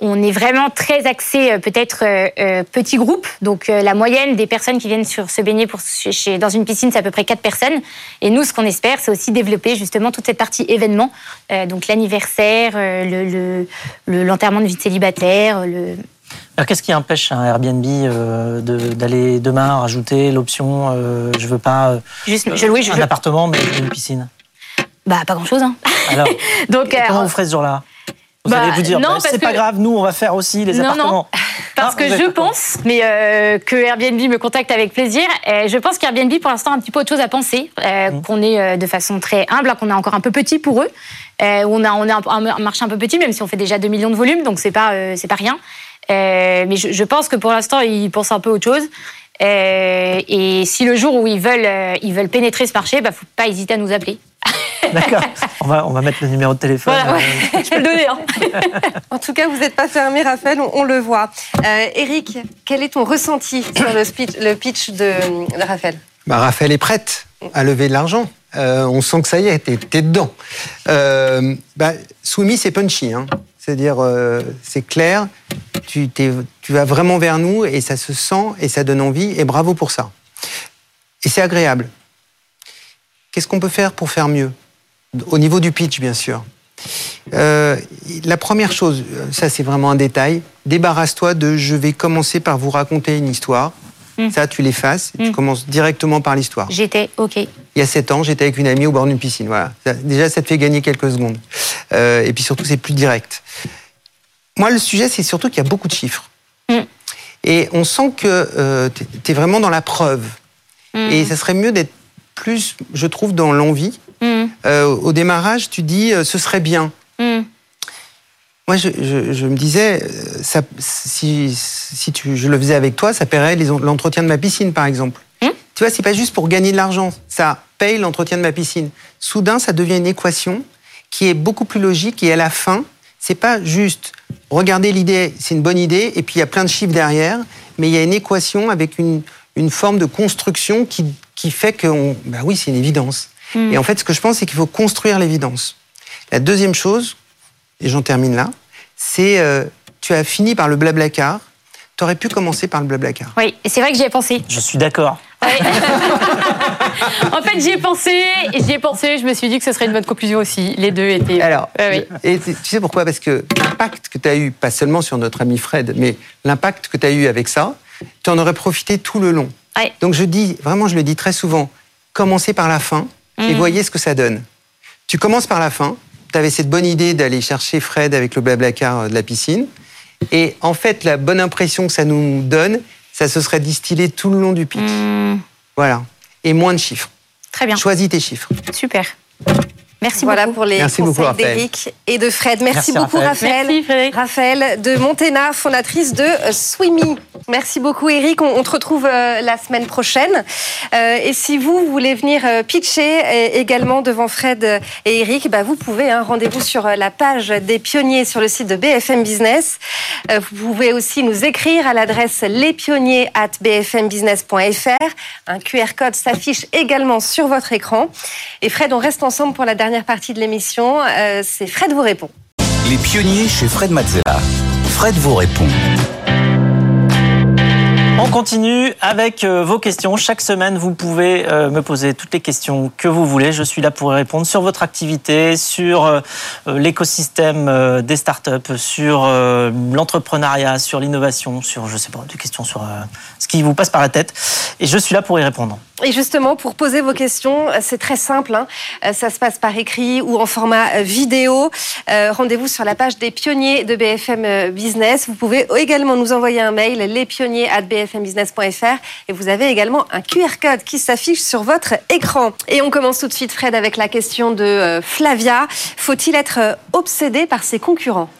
on est vraiment très axé euh, peut-être euh, euh, petit groupe. Donc euh, la moyenne des personnes qui viennent sur se baigner pour, chez- dans une piscine, c'est à peu près quatre personnes. Et nous, ce qu'on espère, c'est aussi développer justement toute cette partie événement. Euh, donc l'anniversaire, le- le- le- l'enterrement de vie de célibataire, le, Alors, qu'est-ce qui empêche un Airbnb euh, de- d'aller demain rajouter l'option euh, je veux pas euh, Juste, je- oui, je- un je- appartement mais une piscine? Bah pas grand chose. Hein. Alors, Donc comment vous ferez ce jour-là? Vous bah, allez vous dire non, bah, parce c'est pas que- grave, nous on va faire aussi les Non, non. appartements. Parce Ah, que je pense, mais euh, que Airbnb me contacte avec plaisir. euh, je pense qu'Airbnb, pour l'instant, a un petit peu autre chose à penser. euh, Mmh. Qu'on est euh, de façon très humble, hein, qu'on est encore un peu petit pour eux. On a, on a un, un marché un peu petit, même si on fait déjà 2 millions de volumes, donc c'est pas, c'est pas rien. Mais je, je pense que pour l'instant, ils pensent un peu autre chose. Et si le jour où ils veulent, ils veulent pénétrer ce marché, bah, faut pas hésiter à nous appeler. D'accord. On va, on va mettre le numéro de téléphone. Voilà, euh, ouais. je peux le donner. Hein. En tout cas, vous n'êtes pas fermé, Raphaël, on, on le voit. Euh, Eric, quel est ton ressenti sur le, speech, le pitch de, de Raphaël? Bah, Raphaël est prête à lever de l'argent. Euh, on sent que ça y est, t'es, t'es dedans. Euh, bah, Soumis, c'est punchy. Hein. C'est-à-dire, euh, c'est clair, tu, t'es- tu vas vraiment vers nous et ça se sent et ça donne envie et bravo pour ça. Et c'est agréable. Qu'est-ce qu'on peut faire pour faire mieux? Au niveau du pitch, bien sûr. Euh, la première chose, euh, ça c'est vraiment un détail, débarrasse-toi de je vais commencer par vous raconter une histoire. Mm. Ça, tu l'effaces, et tu Mm. commences directement par l'histoire. J'étais OK. Il y a sept ans, j'étais avec une amie au bord d'une piscine. Voilà. Ça- déjà, ça te fait gagner quelques secondes. Euh, et puis surtout, c'est plus direct. Moi, le sujet, c'est surtout qu'il y a beaucoup de chiffres. Mm. Et on sent que tu es vraiment dans la preuve. Et ça serait mieux d'être plus, je trouve, dans l'envie. Mm. Euh, au démarrage, tu dis, euh, ce serait bien. Mm. Moi, je, je- je me disais, euh, ça, si, si tu, je le faisais avec toi, ça paierait l'entretien de ma piscine, par exemple. Hum Tu vois, c'est pas juste pour gagner de l'argent, ça paye l'entretien de ma piscine. Soudain, ça devient une équation qui est beaucoup plus logique et à la fin, c'est pas juste regarder l'idée, c'est une bonne idée, et puis il y a plein de chiffres derrière, mais il y a une équation avec une, une forme de construction qui, qui fait que, on- bah oui, c'est une évidence. Mm. Et en fait, ce que je pense, c'est qu'il faut construire l'évidence. La deuxième chose, et j'en termine là, c'est euh, tu as fini par le blablacar, tu aurais pu commencer par le blablacar. Oui, et c'est vrai que j'y ai pensé. Je suis d'accord. En fait, j'y ai pensé, et j'y ai pensé, je me suis dit que ce serait une bonne conclusion aussi. Les deux étaient. Alors, oui. et tu sais pourquoi? Parce que l'impact que tu as eu, pas seulement sur notre ami Fred, mais l'impact que tu as eu avec ça, tu en aurais profité tout le long. Ouais. Donc je dis, vraiment, je le dis très souvent, commencez par la fin et Mhm. voyez ce que ça donne. Tu commences par la fin, tu avais cette bonne idée d'aller chercher Fred avec le blablacar euh, de la piscine, et en fait, la bonne impression que ça nous donne, ça se serait distillé tout le long du pitch. Hmm, Voilà. Et moins de chiffres. très bien, Choisis tes chiffres. super. Merci Voilà beaucoup. pour les Merci conseils d'Eric et de Fred. Merci, Merci, beaucoup, Raphaël. Raphaël. Raphaël de Montena, fondatrice de euh, Swimmy. Merci beaucoup, Eric. On, on te retrouve euh, la semaine prochaine. Euh, et si vous voulez venir euh, pitcher euh, également devant Fred et Eric, bah, vous pouvez. hein, Rendez-vous sur euh, la page des pionniers sur le site de BFM Business. Euh, vous pouvez aussi nous écrire à l'adresse lespionniers at bfmbusiness.fr. Un QR code s'affiche également sur votre écran. Et Fred, on reste ensemble pour la dernière partie de l'émission. Euh, C'est Fred vous répond. Les pionniers chez Fred Mazzella. Fred vous répond. On continue avec euh, vos questions. Chaque semaine, vous pouvez euh, me poser toutes les questions que vous voulez. Je suis là pour répondre sur votre activité, sur euh, l'écosystème des startups, sur l'entrepreneuriat, sur l'innovation, sur, je sais pas, des questions sur ce qui vous passe par la tête. Et je suis là pour y répondre. Et justement, pour poser vos questions, c'est très simple. hein. Ça se passe par écrit ou en format vidéo. Rendez-vous sur la page des pionniers de BFM Business. Vous pouvez également nous envoyer un mail, et vous avez également un QR code qui s'affiche sur votre écran. Et on commence tout de suite, Fred, avec la question de euh, Flavia. Faut-il être euh, obsédé par ses concurrents?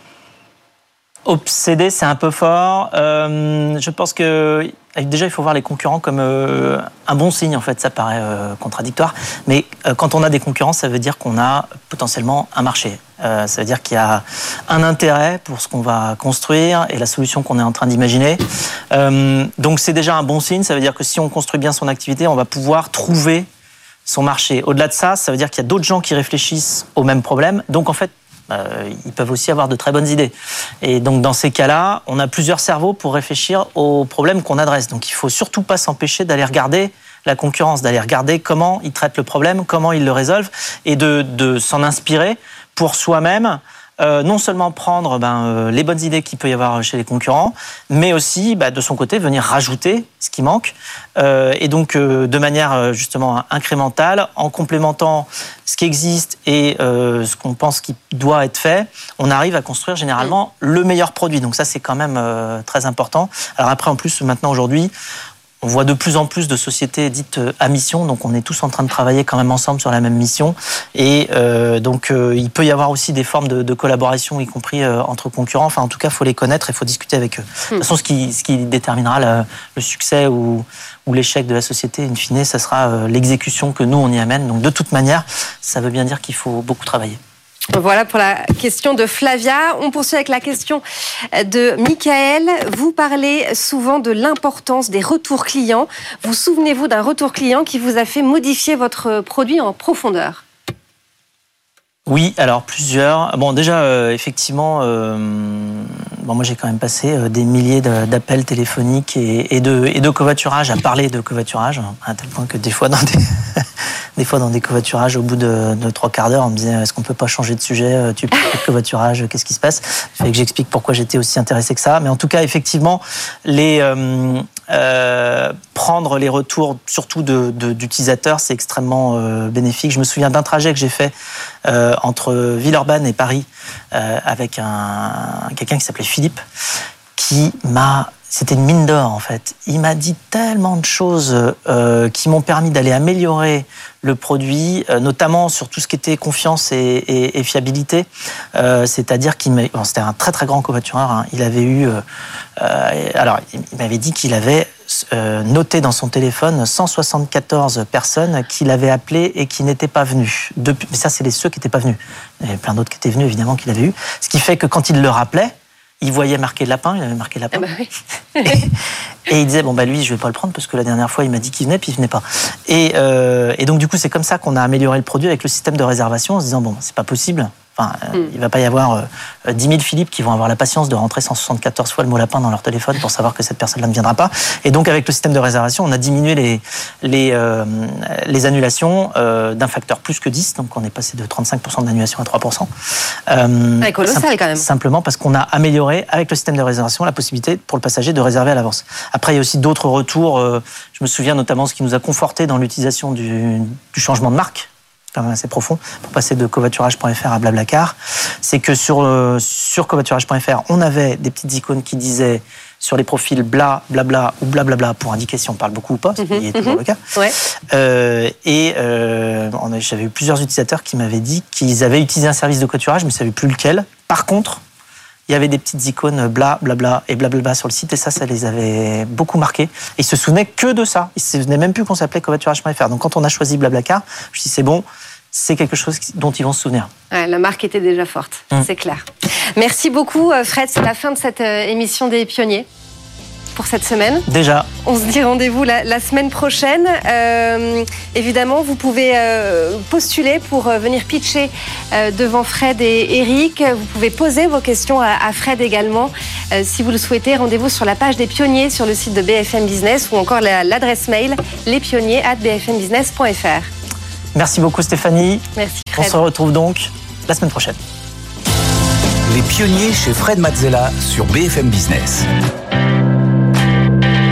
Obsédé, c'est un peu fort. Euh, je pense que déjà il faut voir les concurrents comme euh, un bon signe. En fait, ça paraît euh, contradictoire, mais quand on a des concurrents, ça veut dire qu'on a potentiellement un marché. Ça veut dire qu'il y a un intérêt pour ce qu'on va construire et la solution qu'on est en train d'imaginer. Donc c'est déjà un bon signe. Ça veut dire que si on construit bien son activité, on va pouvoir trouver son marché. Au-delà de ça, ça veut dire qu'il y a d'autres gens qui réfléchissent au même problème. Donc en fait, euh, ils peuvent aussi avoir de très bonnes idées. Et donc dans ces cas-là, on a plusieurs cerveaux pour réfléchir aux problèmes qu'on adresse. Donc il faut surtout pas s'empêcher d'aller regarder la concurrence, d'aller regarder comment ils traitent le problème, comment ils le résolvent, et de, de s'en inspirer pour soi-même euh, non seulement prendre ben, euh, les bonnes idées qu'il peut y avoir chez les concurrents, mais aussi bah, de son côté venir rajouter ce qui manque. Euh, et donc de manière justement incrémentale, en complémentant ce qui existe et ce qu'on pense qui doit être fait, on arrive à construire généralement le meilleur produit. Donc ça c'est quand même très important. Alors après en plus maintenant aujourd'hui, on voit de plus en plus de sociétés dites euh, à mission, donc on est tous en train de travailler quand même ensemble sur la même mission. Et euh, donc euh, il peut y avoir aussi des formes de, collaboration, y compris entre concurrents. Enfin, en tout cas, il faut les connaître et il faut discuter avec eux. De toute hmm. façon, ce qui, ce qui déterminera le, succès ou, ou l'échec de la société, in fine, ça sera l'exécution que nous on y amène. Donc de toute manière, ça veut bien dire qu'il faut beaucoup travailler. Voilà pour la question de Flavia. On poursuit avec la question de Michael. Vous parlez souvent de l'importance des retours clients. Vous souvenez-vous d'un retour client qui vous a fait modifier votre produit en profondeur? Oui, alors plusieurs. Bon, déjà, euh, effectivement, euh, bon, moi j'ai quand même passé euh, des milliers d'appels téléphoniques et, de, et de à parler de covoiturage, à tel point que des fois dans des, des fois dans des covoiturages, au bout de, trois quarts d'heure, on me disait est-ce qu'on peut pas changer de sujet euh, Tu parles de covoiturage, qu'est-ce qui se passe? Il fallait que j'explique pourquoi j'étais aussi intéressé que ça. Mais en tout cas, effectivement, les euh, prendre les retours, surtout d'utilisateurs, c'est extrêmement euh, bénéfique. Je me souviens d'un trajet que j'ai fait euh, entre Villeurbanne et Paris avec un quelqu'un qui s'appelait Philippe, qui m'a c'était une mine d'or en fait. Il m'a dit tellement de choses euh, qui m'ont permis d'aller améliorer le produit, euh, notamment sur tout ce qui était confiance et, fiabilité. Euh, C'est-à-dire qu'il bon, c'était un très très grand covoitureur. Hein. Il avait eu, alors il m'avait dit qu'il avait noté dans son téléphone 174 personnes qu'il avait appelées et qui n'étaient pas venues. Mais ça, c'est les ceux qui n'étaient pas venus. Il y avait plein d'autres qui étaient venus évidemment qu'il avait eu. Ce qui fait que quand il le rappelait il voyait marqué lapin, il avait marqué lapin. Ah bah et, il disait bon bah lui je vais pas le prendre parce que la dernière fois il m'a dit qu'il venait puis il venait pas. Et, euh, et donc du coup c'est comme ça qu'on a amélioré le produit avec le système de réservation en se disant bon c'est pas possible Enfin, euh, hmm. il va pas y avoir 10 euh, 000 Philippe qui vont avoir la patience de rentrer 174 fois le mot lapin dans leur téléphone pour savoir que cette personne-là ne viendra pas. Et donc, avec le système de réservation, on a diminué les, les, euh, les annulations d'un facteur plus que 10. Donc, on est passé de 35% d'annulation à 3%. Euh, colossal quand même. Simplement parce qu'on a amélioré, avec le système de réservation, la possibilité pour le passager de réserver à l'avance. Après, il y a aussi d'autres retours. je me souviens notamment ce qui nous a conforté dans l'utilisation du, du changement de marque quand même assez profond, pour passer de covoiturage.fr à Blablacar, c'est que sur, euh, sur covoiturage.fr, on avait des petites icônes qui disaient sur les profils bla, blabla ou blablabla pour indiquer si on parle beaucoup ou pas, ce qui est toujours mhm. le cas. Euh, et euh, j'avais eu plusieurs utilisateurs qui m'avaient dit qu'ils avaient utilisé un service de covoiturage, mais ne savaient plus lequel. Par contre, il y avait des petites icônes bla, blabla et blablabla sur le site, et ça, ça les avait beaucoup marqués. Et ils se souvenaient que de ça. Ils se souvenaient même plus qu'on s'appelait covoiturage.fr. Donc quand on a choisi Blablacar, je me suis dit, c'est bon, c'est quelque chose dont ils vont se souvenir. la marque était déjà forte, mmh. c'est clair. Merci beaucoup, euh, Fred. C'est la fin de cette euh, émission des pionniers pour cette semaine. Déjà. On se dit rendez-vous la, semaine prochaine. Euh, évidemment, vous pouvez postuler pour venir pitcher devant Fred et Eric. Vous pouvez poser vos questions à, Fred également. si vous le souhaitez, rendez-vous sur la page des pionniers sur le site de BFM Business ou encore l'adresse mail lespionniers@bfmbusiness.fr. Merci beaucoup Stéphanie. Merci On se retrouve donc la semaine prochaine. Les pionniers chez Fred Mazzella sur BFM Business.